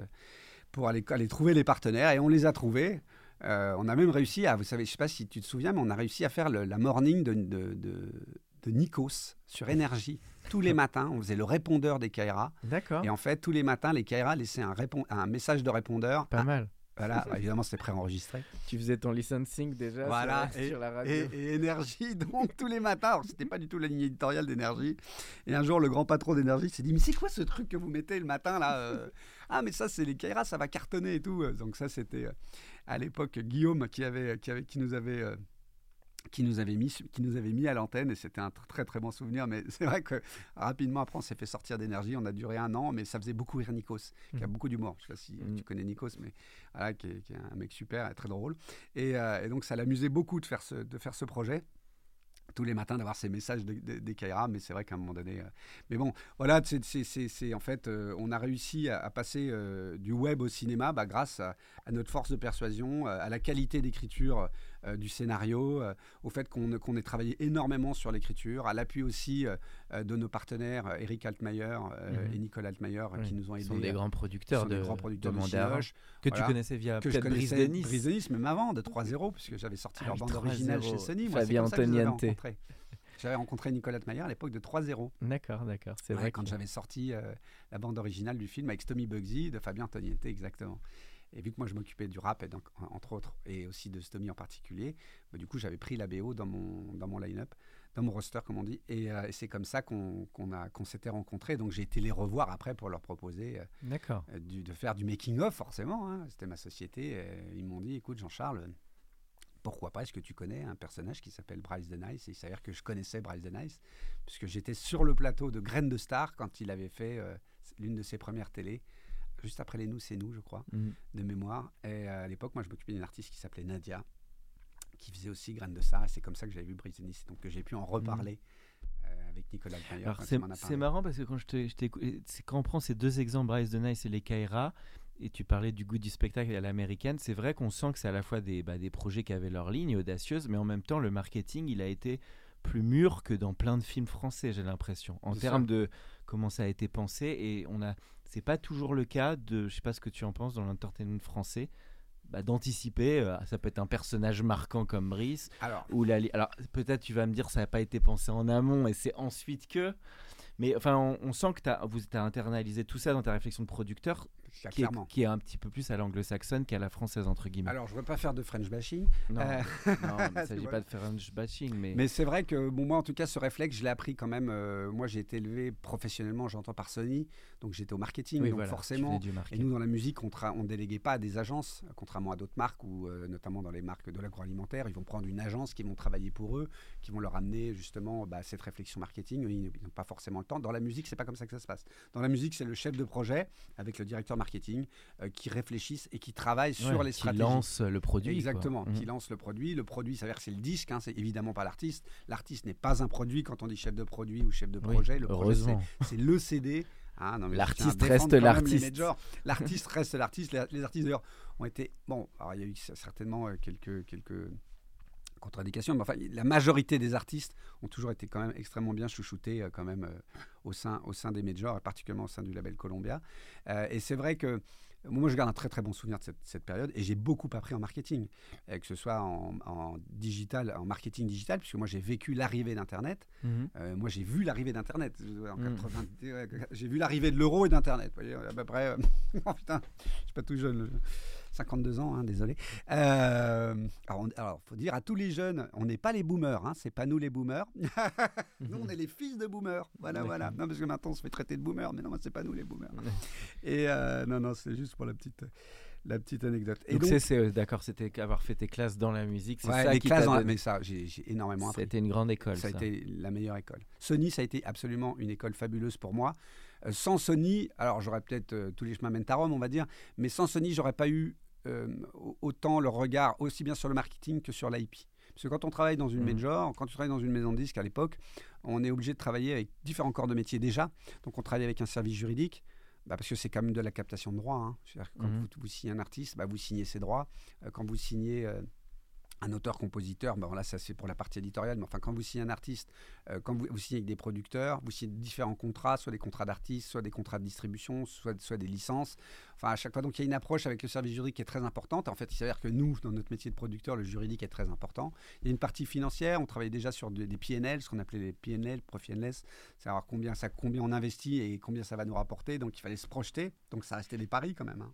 pour aller, aller, trouver les partenaires et on les a trouvés. on a même réussi à, vous savez, je ne sais pas si tu te souviens, mais on a réussi à faire la morning de, de, Nikos sur énergie. Tous les matins, on faisait le répondeur des Kaira. D'accord. Et en fait, tous les matins, les Kaira laissaient un, un message de répondeur. Pas mal. Voilà, évidemment, c'était préenregistré. Tu faisais ton licensing déjà voilà, sur, et, la radio. Et, énergie, donc tous les matins. Alors, c'était pas du tout la ligne éditoriale d'énergie. Et un jour, le grand patron d'énergie s'est dit Mais c'est quoi ce truc que vous mettez le matin là euh? Ah, mais ça, c'est les Kaira, ça va cartonner et tout. Donc, ça, c'était euh, à l'époque Guillaume qui, avait, qui, avait, qui nous avait euh, qui nous avait mis, qui nous avait mis à l'antenne et c'était un très très bon souvenir. Mais c'est vrai que rapidement après, on s'est fait sortir d'énergie. On a duré un an, mais ça faisait beaucoup rire Nikos, qui a mmh. beaucoup d'humour. Je sais pas si mmh. tu connais Nikos, mais voilà, qui est, un mec super et très drôle. Et, euh, donc ça l'amusait beaucoup de faire ce, de faire ce projet tous les matins d'avoir ces messages des Kaira, mais c'est vrai qu'à un moment donné. Euh, mais bon, voilà, c'est en fait, euh, on a réussi à, passer du web au cinéma bah, grâce à, à, notre force de persuasion, à la qualité d'écriture euh, du scénario, euh, au fait qu'on ait travaillé énormément sur l'écriture, à l'appui aussi euh, de nos partenaires Eric Altmaier mhm. et Nicole Altmaier qui nous ont aidés. Sont des grands producteurs de, grands producteurs de, que tu connaissais via que je connaissais Brise même avant de 3-0 puisque j'avais sorti ah leur bande originale chez Sony. Fabien Antoniente. J'avais rencontré Nicolas Altmaier à l'époque de 3-0. D'accord, d'accord. C'est vrai. Quand j'avais sorti la bande originale du film avec Tommy Bugsy de Fabien Antoniente, exactement. Et vu que moi je m'occupais du rap, et donc, entre autres, et aussi de Stomy en particulier, bah, du coup j'avais pris la BO dans mon, dans mon line-up, dans mon roster comme on dit. Et, euh, c'est comme ça qu'on qu'on s'était rencontrés. Donc j'ai été les revoir après pour leur proposer euh, euh de faire du making-of forcément. Hein. C'était ma société. ils m'ont dit, écoute Jean-Charles, pourquoi pas? Est-ce que tu connais un personnage qui s'appelle Bryce the Nice Et il s'avère que je connaissais Bryce the Nice, puisque j'étais sur le plateau de Graines de Star quand il avait fait l'une de ses premières télés juste après les Nous, c'est nous, je crois, mhm. de mémoire. Et euh, à l'époque, moi, je m'occupais d'une artiste qui s'appelait Nadia, qui faisait aussi Graines de ça. C'est comme ça que j'avais vu Brise Nice, donc que j'ai pu en reparler. Euh, avec Nicolas C'est marrant parce que quand, je te, quand on prend ces deux exemples, Bryce de Nice et les Kaira, et tu parlais du goût du spectacle à l'américaine, c'est vrai qu'on sent que c'est à la fois des, bah, des projets qui avaient leur ligne audacieuse, mais en même temps, le marketing, il a été plus mûr que dans plein de films français, j'ai l'impression, en termes de comment ça a été pensé. Et on a, c'est pas toujours le cas de, je sais pas ce que tu en penses dans l'entertainment français. Bah, d'anticiper, euh, ça peut être un personnage marquant comme Brice. Alors, ou la, alors peut-être tu vas me dire ça n'a pas été pensé en amont et c'est ensuite que. Mais enfin, on, sent que as, vous avez internalisé tout ça dans ta réflexion de producteur. Qui, est, clairement. qui est un petit peu plus à l'anglo-saxonne qu'à la française, entre guillemets. Alors, je ne veux pas faire de French bashing, non, euh, non, il ne s'agit pas de un bashing, mais, mais c'est vrai que bon, moi, en tout cas, ce réflexe, je l'ai appris quand même. euh, moi, j'ai été élevé professionnellement, j'entends par Sony, donc j'étais au marketing, oui, donc voilà, forcément. Et nous, dans la musique, on ne déléguait pas à des agences, contrairement à d'autres marques, ou euh, notamment dans les marques de l'agroalimentaire, ils vont prendre une agence qui vont travailler pour eux, qui vont leur amener justement bah, cette réflexion marketing. Ils n'ont pas forcément le temps. Dans la musique, c'est pas comme ça que ça se passe. Dans la musique, c'est le chef de projet avec le directeur marketing euh, qui réfléchissent et qui travaillent sur les qui stratégies. lance le produit. Exactement, qui lance le produit. Le produit s'avère que c'est le disque, hein, c'est évidemment pas l'artiste. L'artiste n'est pas un produit quand on dit chef de produit ou chef de Oui, projet. le projet, c'est- le CD. je L'artiste reste l'artiste. L'artiste reste l'artiste. Les, les artistes d'ailleurs ont été. Bon, alors il y a eu certainement euh, quelques, quelques contre-indications, mais enfin, la majorité des artistes ont toujours été quand même extrêmement bien chouchoutés euh, quand même euh, au, sein, au sein des majors, et particulièrement au sein du label Columbia. Euh, et c'est vrai que moi, je garde un très très bon souvenir de cette, cette période et j'ai beaucoup appris en marketing, euh, que ce soit en, en digital, en marketing digital, puisque moi j'ai vécu l'arrivée d'Internet. Mhm. Moi, j'ai vu l'arrivée d'Internet. En Mm. 80 ouais, j'ai vu l'arrivée de l'euro et d'Internet. À peu près. oh putain, je suis pas tout jeune. 52 ans, hein, désolé. Euh, alors, alors, faut dire à tous les jeunes, on n'est pas les boomers. Hein, c'est pas nous les boomers. nous, on est les fils de boomers. Voilà, voilà. Non, parce que maintenant, on se fait traiter de boomers, mais non, c'est pas nous les boomers. Et euh, non, non, c'est juste pour la petite, la petite anecdote. Et donc, c'est- euh, d'accord, c'était avoir fait tes classes dans la musique, c'est ouais, ça les qui classes dans la- mais ça, j'ai énormément appris. C'était une grande école. Ça a été la meilleure école. Sony, ça a été absolument une école fabuleuse pour moi. Euh, sans Sony, alors j'aurais peut-être euh, tous les chemins mènent à Rome, on va dire, mais sans Sony, j'aurais pas eu autant le regard aussi bien sur le marketing que sur l'IP. Parce que quand on travaille dans une Mhm. major, quand tu travailles dans une maison de disques à l'époque, on est obligé de travailler avec différents corps de métier déjà. Donc on travaille avec un service juridique. bah, parce que c'est quand même de la captation de droits. hein. C'est-à-dire que quand Mhm. vous, vous signez un artiste, bah, vous signez ses droits. Euh, quand vous signez euh, un auteur-compositeur, bon là ça c'est pour la partie éditoriale, mais enfin quand vous signez un artiste, euh, quand vous, vous signez avec des producteurs, vous signez différents contrats, soit des contrats d'artistes, soit des contrats de distribution, soit, des licences. Enfin à chaque fois, donc il y a une approche avec le service juridique qui est très importante. En fait, il s'avère que nous, dans notre métier de producteur, le juridique est très important. Il y a une partie financière, on travaillait déjà sur de- des PNL, ce qu'on appelait les PNL, profit and loss, savoir combien, ça, combien on investit et combien ça va nous rapporter. Donc il fallait se projeter, donc ça restait des paris quand même. hein.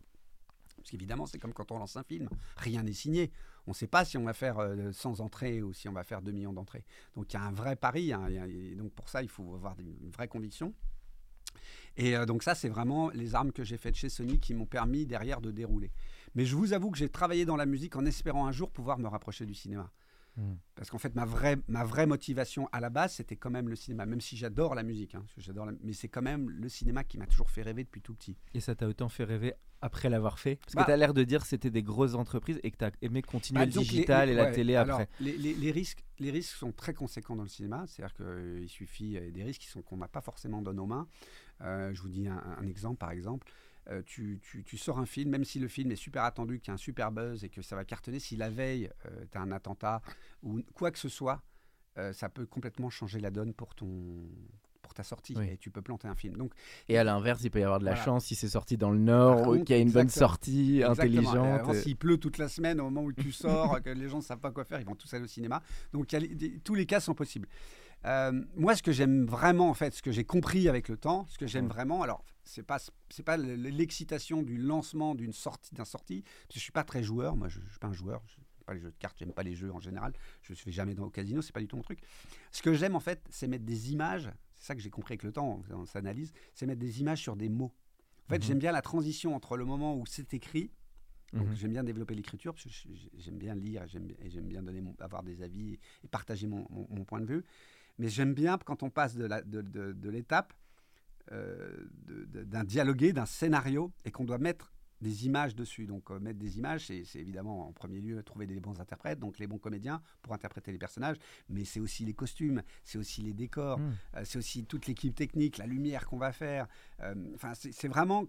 Parce qu'évidemment, c'est comme quand on lance un film, rien n'est signé. On ne sait pas si on va faire euh, 100 entrées ou si on va faire 2 millions d'entrées. Donc il y a un vrai pari. hein, et donc pour ça, il faut avoir une vraie conviction. Et euh, donc ça, c'est vraiment les armes que j'ai faites chez Sony qui m'ont permis derrière de dérouler. Mais je vous avoue que j'ai travaillé dans la musique en espérant un jour pouvoir me rapprocher du cinéma. Mhm. Parce qu'en fait, ma vraie, ma vraie motivation à la base, c'était quand même le cinéma. Même si j'adore la musique, hein, j'adore la- mais c'est quand même le cinéma qui m'a toujours fait rêver depuis tout petit. Et ça t'a autant fait rêver après l'avoir fait? Parce Bah- que tu as l'air de dire que c'était des grosses entreprises et que tu as aimé continuer Bah, le les- digital les- et la télé alors, après. les, les- risques, les risques sont très conséquents dans le cinéma. C'est-à-dire qu'il suffit euh, des risques qui sont qu'on n'a pas forcément dans nos mains. Euh, je vous dis un, un exemple, par exemple. Euh, tu, tu- tu sors un film, même si le film est super attendu, qu'il y a un super buzz et que ça va cartonner, si la veille, tu as un attentat ou quoi que ce soit, euh, ça peut complètement changer la donne pour, ton, pour ta sortie Oui. et tu peux planter un film. Donc, Et à l'inverse, il peut y avoir de la Voilà. chance si c'est sorti dans le Nord qu'il y a une bonne sortie Exactement. Intelligente. S'il pleut toute la semaine, au moment où tu sors, que les gens ne savent pas quoi faire, ils vont tous aller au cinéma. Donc y a tous les cas sont possibles. Euh, moi, ce que j'aime vraiment, en fait, ce que j'ai compris avec le temps, ce que j'aime vraiment, alors c'est pas c'est pas le- l'excitation du lancement d'une sortie d'un sortie, parce que je suis pas très joueur. Moi, je, je suis pas un joueur. Je, pas les jeux de cartes, j'aime pas les jeux en général. Je ne fais jamais dans, au casino, c'est pas du tout mon truc. Ce que j'aime en fait, c'est mettre des images. C'est ça que j'ai compris avec le temps, on, on s'analyse. C'est mettre des images sur des mots. En fait, Mhm. j'aime bien la transition entre le moment où c'est écrit donc Mhm. j'aime bien développer l'écriture parce que j'aime bien lire j'aime bien, donner mon- avoir des avis et partager mon, mon- mon point de vue. Mais j'aime bien quand on passe de la- de- de- de l'étape euh, d'un dialogué, d'un scénario et qu'on doit mettre des images dessus. Donc euh, mettre des images, c'est c'est évidemment en premier lieu trouver des bons interprètes, donc les bons comédiens pour interpréter les personnages, mais c'est aussi les costumes, c'est aussi les décors, Mhm. euh, c'est aussi toute l'équipe technique, la lumière qu'on va faire. Enfin, c'est c'est vraiment...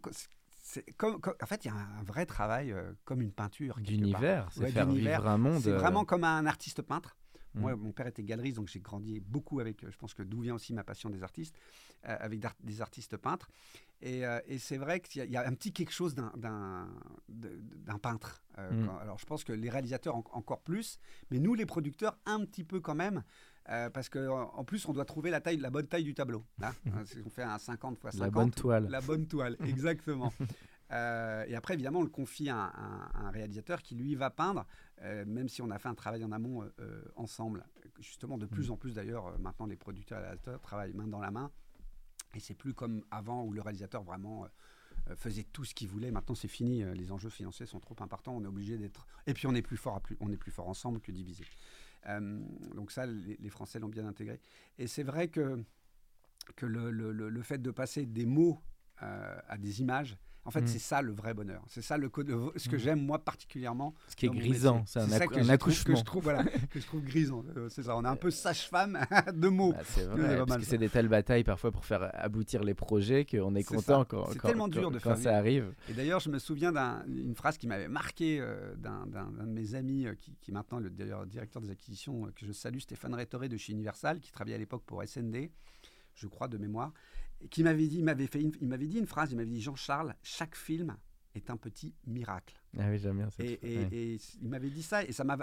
c'est comme, comme- en fait, il y a un, vrai travail euh, comme une peinture. D'univers, c'est Ouais, faire d'univers. vivre un monde. C'est euh, vraiment comme un artiste peintre. Mm. Moi, mon père était galeriste, donc j'ai grandi beaucoup avec, euh, je pense que d'où vient aussi ma passion des artistes, euh, avec des artistes peintres. Et, euh, et c'est vrai qu'il y, a- il y a un petit quelque chose d'un- peintre. Mm. quand- alors je pense que les réalisateurs en- encore plus, mais nous les producteurs un petit peu quand même, euh, parce qu'en en plus on doit trouver la, taille, la bonne taille du tableau. hein. On fait un 50 x 50, La bonne toile. la bonne toile, exactement. Euh, et après, évidemment, on le confie à un, réalisateur qui, lui, va peindre, euh, même si on a fait un travail en amont euh, ensemble. Justement, de plus mm. en plus, d'ailleurs, maintenant, les producteurs et les réalisateurs travaillent main dans la main. Et c'est plus comme avant où le réalisateur vraiment faisait tout ce qu'il voulait. Maintenant, c'est fini. Les enjeux financiers sont trop importants. On est obligé d'être. Et puis, on est plus fort, plus... on est plus fort ensemble que divisé. donc ça, les, Français l'ont bien intégré. Et c'est vrai que que le, le, le, fait de passer des mots à des images, en fait, mm. c'est ça le vrai bonheur. C'est ça le, ce que mm. j'aime moi particulièrement. Ce qui est grisant, c'est un, accouchement. que je trouve, voilà, que je trouve grisant. Euh, c'est ça. On est un peu sage-femme de mots. Bah, c'est vrai. parce que c'est des telles batailles parfois pour faire aboutir les projets qu'on est, content quand, c'est tellement dur de quand ça arrive. Et d'ailleurs, je me souviens d'une phrase qui m'avait marqué euh, d'un de mes amis euh, qui, qui, maintenant le directeur des acquisitions que je salue, Stéphane Rétoré de chez Universal, qui travaillait à l'époque pour SND, je crois de mémoire qui m'avait dit, il m'avait fait, il m'avait dit une phrase, il m'avait dit Jean-Charles, chaque film est un petit miracle. Ah oui, j'aime bien ça. Et, et, il m'avait dit ça, et ça m'a,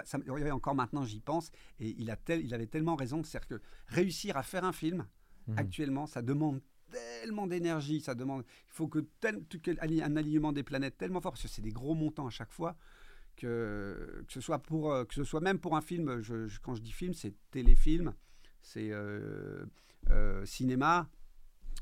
encore maintenant j'y pense, et il, a tel, il avait tellement raison, c'est-à-dire que réussir à faire un film, mhm. actuellement, ça demande tellement d'énergie, ça demande, il faut que, tel, un alignement des planètes tellement fort, parce que c'est des gros montants à chaque fois, que, que, ce, soit pour, euh, que ce soit même pour un film, je, quand je dis film, c'est téléfilm, c'est euh, euh, cinéma,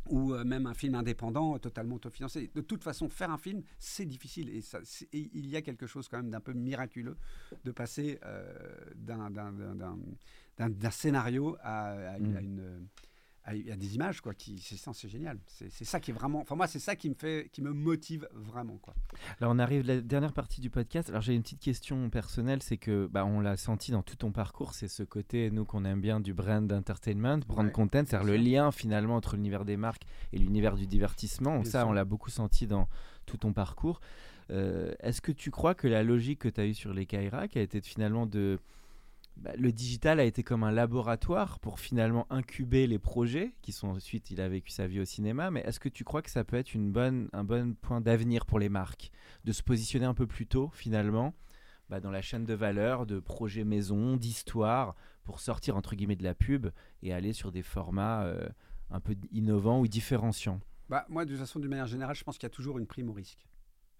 ou euh, même un film indépendant totalement autofinancé. De toute façon, faire un film, c'est difficile et, ça, il y a quelque chose quand même d'un peu miraculeux de passer euh, d'un scénario à, à, une il y a des images quoi qui c'est génial. C'est ça qui est vraiment enfin moi c'est ça qui me fait qui me motive vraiment quoi. Alors on arrive à la dernière partie du podcast. Alors j'ai une petite question personnelle c'est que bah, on l'a senti dans tout ton parcours c'est ce côté nous qu'on aime bien du brand entertainment brand content c'est-à-dire le lien finalement entre l'univers des marques et l'univers du divertissement. Ça on l'a beaucoup senti dans tout ton parcours. Euh, est-ce que tu crois que la logique que tu as eue sur les Kaira qui a été finalement de bah, le digital a été comme un laboratoire pour finalement incuber les projets qui sont ensuite il a vécu sa vie au cinéma mais est-ce que tu crois que ça peut être une bonne, un bon point d'avenir pour les marques de se positionner un peu plus tôt finalement bah, dans la chaîne de valeur de projets maison d'histoire pour sortir entre guillemets de la pub et aller sur des formats euh, un peu innovants ou différenciants? Bah, moi de toute façon d'une manière générale je pense qu'il y a toujours une prime au risque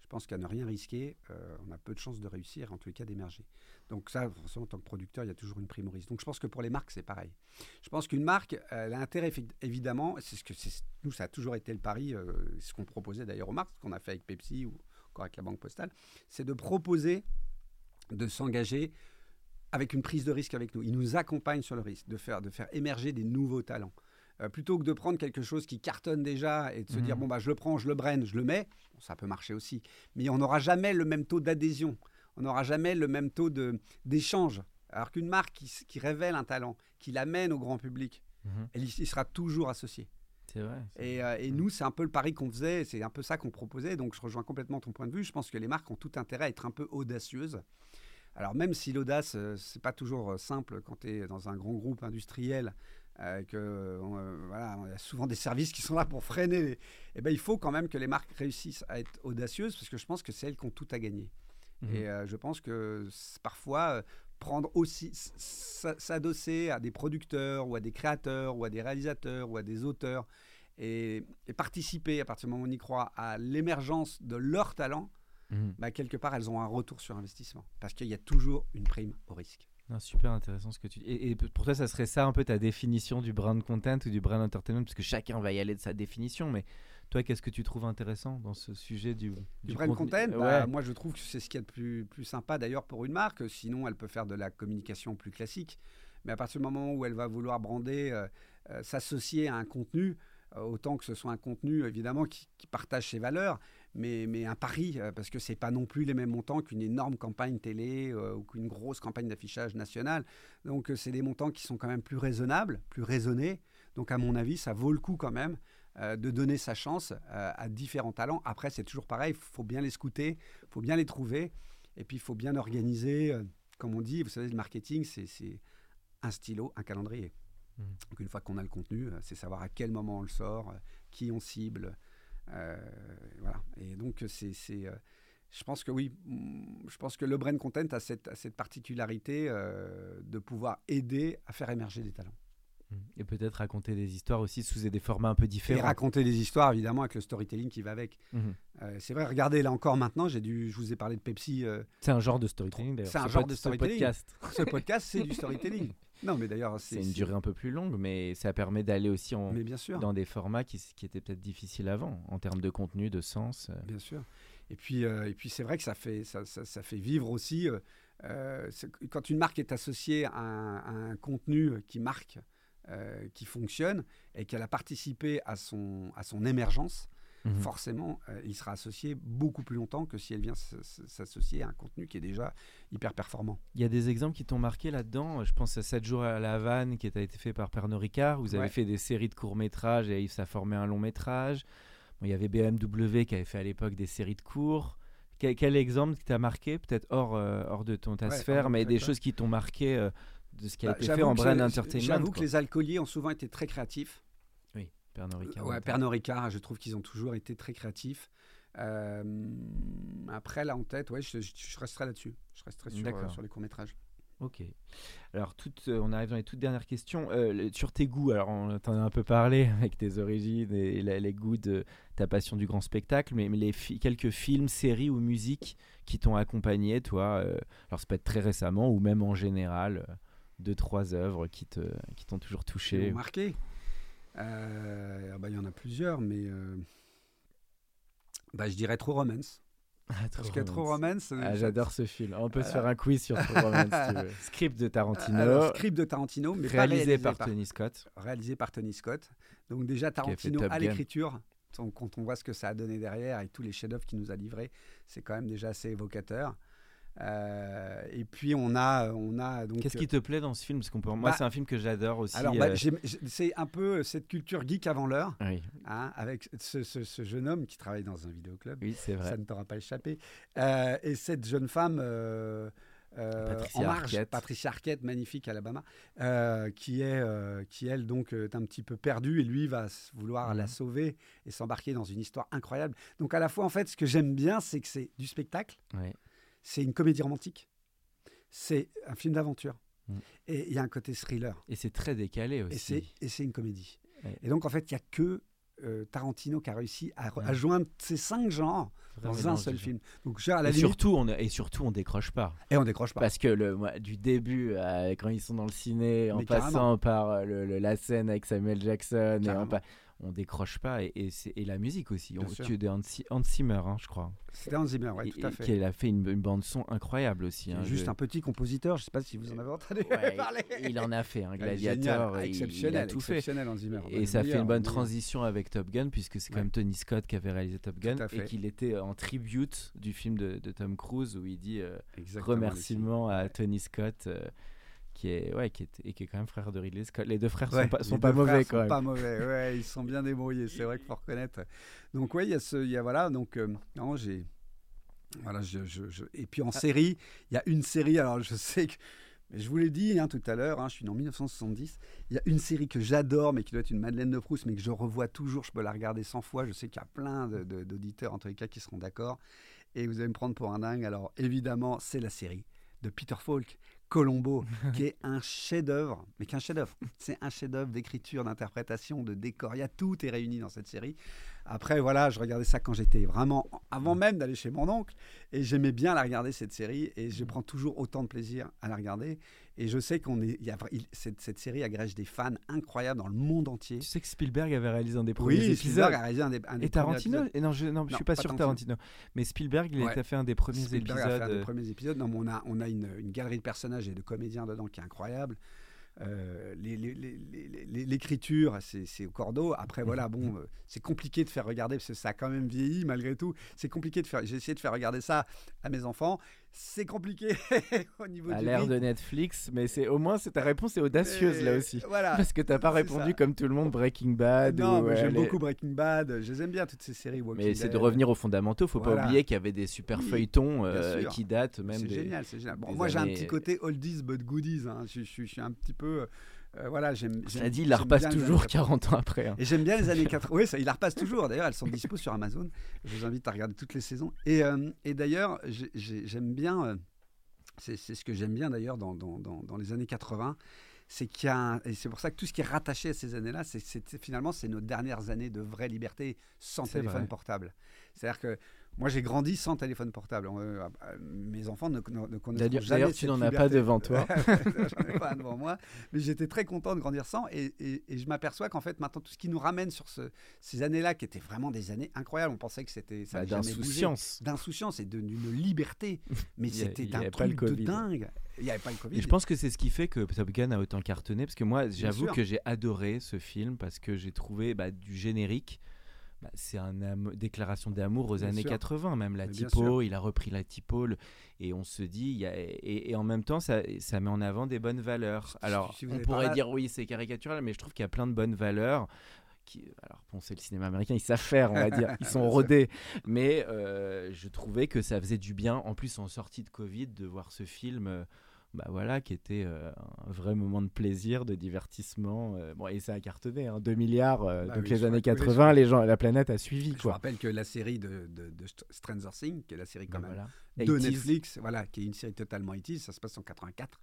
pense qu'à ne rien risquer, euh, on a peu de chances de réussir, en tous les cas d'émerger. Donc ça, forcément, en tant que producteur, il y a toujours une prime au risque. Donc je pense que pour les marques, c'est pareil. Je pense qu'une marque, elle a intérêt, évidemment, c'est ce que nous, ça a toujours été le pari, euh, ce qu'on proposait d'ailleurs aux marques, ce qu'on a fait avec Pepsi ou encore avec la Banque Postale, c'est de proposer de s'engager avec une prise de risque avec nous. Ils nous accompagnent sur le risque, de faire émerger des nouveaux talents. Euh, plutôt que de prendre quelque chose qui cartonne déjà et de se dire mhm. bon bah je le prends, je le brenne, je le mets, ça peut marcher aussi, mais on n'aura jamais le même taux d'adhésion, on n'aura jamais le même taux d'échange. Alors qu'une marque qui, révèle un talent, qui l'amène au grand public, mhm. elle, il sera toujours associé. C'est vrai. Et, euh, et nous, c'est un peu le pari qu'on faisait, c'est un peu ça qu'on proposait. Donc, je rejoins complètement ton point de vue. Je pense que les marques ont tout intérêt à être un peu audacieuses. Alors, même si l'audace, euh, c'est pas toujours simple quand tu es dans un grand groupe industriel euh, que euh, voilà, il y a souvent des services qui sont là pour freiner. Les... Eh ben, il faut quand même que les marques réussissent à être audacieuses parce que je pense que c'est elles qui ont tout à gagner. Mhm. Et euh, je pense que parfois prendre aussi s'adosser à des producteurs ou à des créateurs ou à des réalisateurs ou à des auteurs et, participer à partir du moment où on y croit à l'émergence de leur talent, mhm. bah, quelque part elles ont un retour sur investissement parce qu'il y a toujours une prime au risque super intéressant ce que tu dis. Et, pour toi, ça serait ça un peu ta définition du brand content ou du brand entertainment, parce que chacun va y aller de sa définition. Mais toi, qu'est-ce que tu trouves intéressant dans ce sujet du, du, brand content? Bah, Moi, je trouve que c'est ce qu'il y a de plus, plus sympa d'ailleurs pour une marque. Sinon, elle peut faire de la communication plus classique. Mais à partir du moment où elle va vouloir brander, euh, euh, s'associer à un contenu, euh, autant que ce soit un contenu évidemment qui, partage ses valeurs, mais, un pari, euh, parce que ce n'est pas non plus les mêmes montants qu'une énorme campagne télé euh, ou qu'une grosse campagne d'affichage national. Donc, euh, c'est des montants qui sont quand même plus raisonnables, plus raisonnés. Donc, à mon avis, ça vaut le coup quand même de donner sa chance à différents talents. Après, c'est toujours pareil, il faut bien les scouter, il faut bien les trouver, et puis il faut bien organiser, comme on dit, vous savez, le marketing, c'est un stylo, un calendrier. Mmh. Donc, une fois qu'on a le contenu, c'est savoir à quel moment on le sort, qui on cible, euh, voilà. Et donc, c'est, euh, je pense que oui, je pense que le Brain Content a cette, cette particularité euh, de pouvoir aider à faire émerger des talents. Et peut-être raconter des histoires aussi sous des formats un peu Et différents. raconter des histoires, évidemment, avec le storytelling qui va avec. Mhm. Euh, c'est vrai, regardez, là encore maintenant, j'ai dû, je vous ai parlé de Pepsi. euh, C'est un genre de storytelling d'ailleurs. C'est un genre de ce storytelling. podcast. ce podcast, c'est du storytelling. Non, mais d'ailleurs, C'est une durée un peu plus longue, mais ça permet d'aller aussi en, Mais bien sûr. dans des formats qui, qui étaient peut-être difficiles avant, en termes de contenu, de sens. euh. Bien sûr. Et puis, euh, et puis c'est vrai que ça fait, ça, ça- ça fait vivre aussi. euh, quand une marque est associée à un, à un contenu qui marque, euh, qui fonctionne, et qu'elle a participé à son, à son émergence, Mhm. forcément, euh, il sera associé beaucoup plus longtemps que si elle vient s'associer à un contenu qui est déjà hyper performant. Il y a des exemples qui t'ont marqué là-dedans? Je pense à 7 jours à la Havane qui a été fait par Pernod Ricard. Vous avez Ouais. fait des séries de courts-métrages et ça formé un long-métrage. Bon, il y avait BMW qui avait fait à l'époque des séries de courts. Quel, quel exemple qui t'a marqué Peut-être hors, euh, hors de ton ta Ouais, sphère, mais des choses qui t'ont marqué euh, de ce qui a Bah, été fait en brand entertainment. J'avoue que les alcooliers ont souvent été très créatifs. Oui, Pernod Ricard. Ouais, notamment. Pernod Ricard, je trouve qu'ils ont toujours été très créatifs. Euh, après, là en tête, ouais, je, je- je resterai là-dessus. Je resterai sur, euh, D'accord. sur les courts-métrages. Ok. Alors, euh, on arrive dans les toutes dernières questions. Euh, sur tes goûts, alors on t'en a un peu parlé avec tes origines et la- les goûts de ta passion du grand spectacle, mais, mais les fi- quelques films, séries ou musiques qui t'ont accompagné, toi, euh, alors ça peut être très récemment ou même en général, euh, deux, trois œuvres qui t'ont toujours touché. m'ont marqué. Euh, ah bah, Il y en a plusieurs, mais euh, bah, je dirais trop romance. Ah, Parce que trop romance. euh, Ah, J'adore ce film. On peut se faire un quiz sur True Romance si tu veux. Script de Tarantino, Alors, script de Tarantino, mais réalisé par par, Tony Scott. réalisé par Tony Scott. Donc déjà Tarantino à l'écriture. Quand on voit ce que ça a donné derrière et tous les chefs-d'œuvre qu'il nous a livrés, c'est quand même déjà assez évocateur. Euh, et puis on a, on a donc. Qu'est-ce qui te plaît dans ce film? Parce qu'on peut... Moi, Bah, c'est un film que j'adore aussi. Alors, bah, euh, c'est un peu cette culture geek avant l'heure, Oui, hein, avec ce, ce- ce jeune homme qui travaille dans un vidéoclub. oui c'est vrai. Ça ne t'aura pas échappé. Euh, et cette jeune femme Patricia en marge, Arquette. Patricia Arquette, magnifique Alabama, qui est, qui elle donc est un petit peu perdue et lui va vouloir Mhm. la sauver et s'embarquer dans une histoire incroyable. Donc à la fois en fait, ce que j'aime bien, c'est que c'est du spectacle, Ouais. C'est une comédie romantique, c'est un film d'aventure Mhm. et il y a un côté thriller Et c'est très décalé aussi. et c'est une comédie. Ouais. Et donc en fait, il y a que euh, Tarantino qui a réussi à, joindre ces cinq genres dans un seul film. Donc je- à la Et limite, surtout, on, et surtout, on décroche pas. et on décroche pas. Parce que le, moi, du début, euh, quand ils sont dans le ciné, en Mais passant carrément. par euh, le- le- la scène avec Samuel Jackson, et en on décroche pas. Et, et, la musique aussi. On, tu es de Hans, Hans Zimmer, hein, je crois. C'était Hans Zimmer, Et- tout à fait. Qui a fait une, une bande son incroyable aussi. Hein, juste je- un petit compositeur, je ne sais pas si vous en avez entendu Ouais, parler. il en a fait, un gladiateur. génial, et il- exceptionnel, a tout fait. exceptionnel Hans Zimmer. Et ça fait une bonne transition avec Top Gun, puisque c'est quand même Tony Scott qui avait réalisé Top Gun et qu'il était en tribute du film de, de Tom Cruise où il dit euh, remerciement à Tony Scott, euh, qui est ouais, qui est et qui est quand même frère de Ridley Scott. Les deux frères Ouais, sont pas, les sont deux pas frères mauvais sont quand même. Pas mauvais, ouais, ils sont bien débrouillés, c'est vrai qu'il faut reconnaître. Donc oui, il y a ce, il y a voilà, donc euh, non, j'ai, voilà, je, je- je- et puis en série, il y a une série. Alors je sais que, je vous l'ai dit hein, tout à l'heure, hein, je suis né en 1970. Il y a une série que j'adore, mais qui doit être une Madeleine de Proust, mais que je revois toujours. Je peux la regarder 100 fois. Je sais qu'il y a plein d'auditeurs en tous les cas qui seront d'accord. Et vous allez me prendre pour un dingue. Alors évidemment, c'est la série de Peter Falk, Colombo, qui est un chef-d'œuvre, mais qu'un chef-d'œuvre. C'est un chef-d'œuvre d'écriture, d'interprétation, de décor. Il y a tout est réuni dans cette série. Après, voilà, je regardais ça quand j'étais vraiment avant même d'aller chez mon oncle, et j'aimais bien la regarder cette série, et je prends toujours autant de plaisir à la regarder. Et je sais qu'on est, il y a, il- cette, cette série agrège des fans incroyables dans le monde entier. Tu sais que Spielberg avait réalisé un des premiers Oui, épisodes. Spielberg a réalisé un des, un des Et Tarantino et non, je, Non, suis pas, pas sûr Tarantino. Mais Spielberg, il Ouais. a fait un des premiers Spielberg épisodes. a fait un des euh, premiers épisodes. Non, mais on a, on a une, une galerie de personnages et de comédiens dedans qui est incroyable. Euh, L'écriture, c'est c'est au cordeau. Après, voilà, bon, euh, c'est compliqué de faire regarder parce que ça a quand même vieilli malgré tout. C'est compliqué de faire. J'ai essayé de faire regarder ça à mes enfants. C'est compliqué au niveau à l'ère de Netflix, mais c'est au moins c'est ta réponse est audacieuse là aussi. Voilà. Parce que t'as pas répondu ça. comme tout le monde Breaking Bad. Non, euh, j'aime les- beaucoup Breaking Bad. Je les aime bien toutes ces séries. Walking Mais c'est de revenir aux fondamentaux. Faut pas oublier qu'il y avait des super Oui, feuilletons euh, qui datent même C'est des. génial, c'est génial. Bon, moi, j'ai un petit côté oldies but goodies. hein. Je, je- je suis un petit peu. Euh, voilà, j'aime. J'aime- dit, il la repasse toujours 80. 40 ans après. hein. Et j'aime bien les années 80. Oui, ça, il la repasse toujours. D'ailleurs, elles sont dispo sur Amazon. Je vous invite à regarder toutes les saisons. Et, euh, et d'ailleurs, j'ai- j'ai- j'aime bien. euh, c'est ce que j'aime bien d'ailleurs dans, dans, dans- dans les années 80. c'est qu'il y a et c'est pour ça que tout ce qui est rattaché à ces années-là, c'est finalement c'est nos dernières années de vraie liberté sans téléphone portable. C'est-à-dire que moi, j'ai grandi sans téléphone portable. Euh, euh, mes enfants ne, ne, connaissent jamais D'ailleurs, tu n'en as pas devant toi. J'en ai pas devant moi. Mais j'étais très content de grandir sans. Et, et, je m'aperçois qu'en fait, maintenant, tout ce qui nous ramène sur ce, ces années-là, qui étaient vraiment des années incroyables, on pensait que c'était bah, d'insouciance. D'insouciance et d'une liberté. Mais c'était un truc de dingue. Il n'y avait pas le Covid. Et je pense que c'est ce qui fait que Top Gun a autant cartonné. Parce que moi, j'avoue que j'ai adoré ce film parce que j'ai trouvé bah, du générique bah, c'est une déclaration d'amour aux années 80, même la typo, il a repris la typo, et on se dit, y a, et, en même temps, ça, ça, met en avant des bonnes valeurs. Alors, on pourrait dire, oui, c'est caricatural, mais je trouve qu'il y a plein de bonnes valeurs. Qui, alors bon, c'est le cinéma américain, ils savent faire, on va dire, ils sont rodés. Mais euh, je trouvais que ça faisait du bien, en plus en sortie de Covid, de voir ce film. Bah voilà, qui était euh, un vrai moment de plaisir, de divertissement. Euh, bon, et ça a cartonné, hein, 2 milliards. Euh, bah donc les années 80, les gens, la planète a suivi. Je rappelle que la série de, de, Stranger Things, qui est la série bah quand même de Netflix, voilà, qui est une série totalement 80 ça se passe en 84.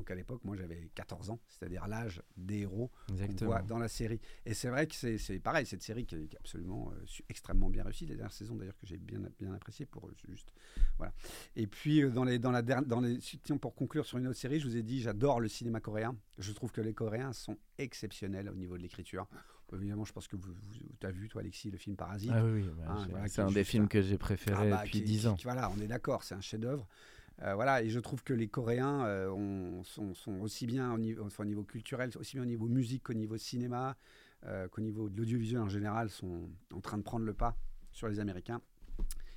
Donc à l'époque, moi j'avais 14 ans, c'est-à-dire l'âge des héros qu'on voit dans la série. Et c'est vrai que c'est pareil, cette série qui est, absolument euh, extrêmement bien réussie, les dernières saisons d'ailleurs que j'ai bien, bien apprécié pour euh, juste voilà. Et puis euh, dans les dans la dans les pour conclure sur une autre série, je vous ai dit j'adore le cinéma coréen. Je trouve que les Coréens sont exceptionnels au niveau de l'écriture. Évidemment, je pense que vous, tu as vu, toi, Alexis, le film Parasite. Ah oui, bah, hein, c'est un des films que j'ai préféré ah bah, depuis 10 ans. voilà, on est d'accord, c'est un chef-d'œuvre. Euh, voilà, et je trouve que les Coréens euh, sont, aussi bien au niveau, au niveau, culturel, aussi bien au niveau musique qu'au niveau cinéma, euh, qu'au niveau de l'audiovisuel en général, sont en train de prendre le pas sur les Américains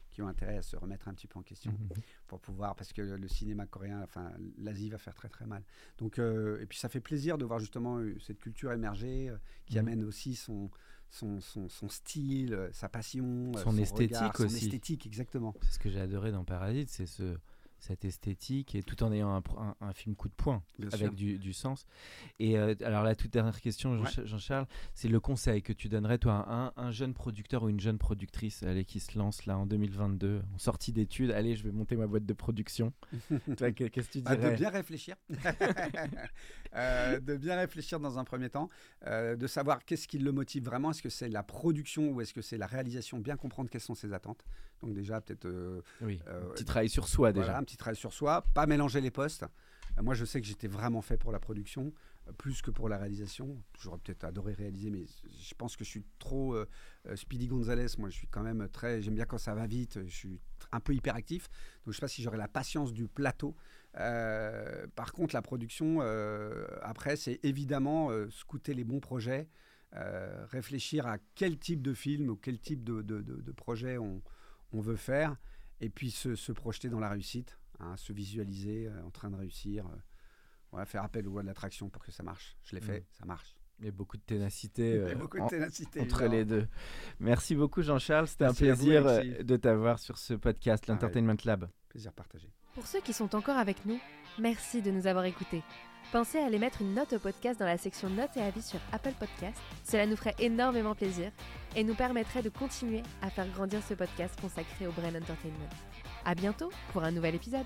qui ont intérêt à se remettre un petit peu en question mmh, mmh. pour pouvoir, parce que le cinéma coréen, enfin l'Asie va faire très très mal. Donc, et puis ça fait plaisir de voir justement cette culture émerger qui mmh. amène aussi son, son, son, style, sa passion, son, esthétique aussi. Son esthétique, exactement. C'est ce que j'ai adoré dans Parasite, c'est ce cette esthétique et tout en ayant un, film coup de poing avec du, sens. Et euh, alors la toute dernière question, Jean-Charles, c'est le conseil que tu donnerais toi à un, jeune producteur ou une jeune productrice allez, qui se lance là en 2022 en sortie d'études, allez je vais monter ma boîte de production. Qu'est-ce que tu bah, dirais? De bien réfléchir, euh, de bien réfléchir dans un premier temps, euh, de savoir qu'est-ce qui le motive vraiment, est-ce que c'est la production ou est-ce que c'est la réalisation, bien comprendre quelles sont ses attentes. Donc déjà peut-être... oui, un petit travail sur soi déjà travail sur soi, pas mélanger les postes. Euh, moi, je sais que j'étais vraiment fait pour la production, euh, plus que pour la réalisation. J'aurais peut-être adoré réaliser, mais je pense que je suis trop euh, Speedy Gonzalez. Moi, je suis quand même très. J'aime bien quand ça va vite. Je suis un peu hyperactif. Donc, je ne sais pas si j'aurais la patience du plateau. par contre, la production, après, c'est évidemment scouter les bons projets, réfléchir à quel type de film ou quel type de, de, de, projet on, on, veut faire, et puis se, se projeter dans la réussite. Hein, se visualiser euh, en train de réussir. Euh, faire appel aux lois de l'attraction pour que ça marche. Je l'ai fait, mm. ça marche. Il y a beaucoup de ténacité, euh, beaucoup de ténacité entre les deux. Merci beaucoup Jean-Charles, c'était un plaisir de t'avoir sur ce podcast, l'Entertainment Lab. Plaisir partagé. Pour ceux qui sont encore avec nous, merci de nous avoir écoutés. Pensez à aller mettre une note au podcast dans la section notes et avis sur Apple Podcast. Cela nous ferait énormément plaisir et nous permettrait de continuer à faire grandir ce podcast consacré au Brain Entertainment. À bientôt pour un nouvel épisode.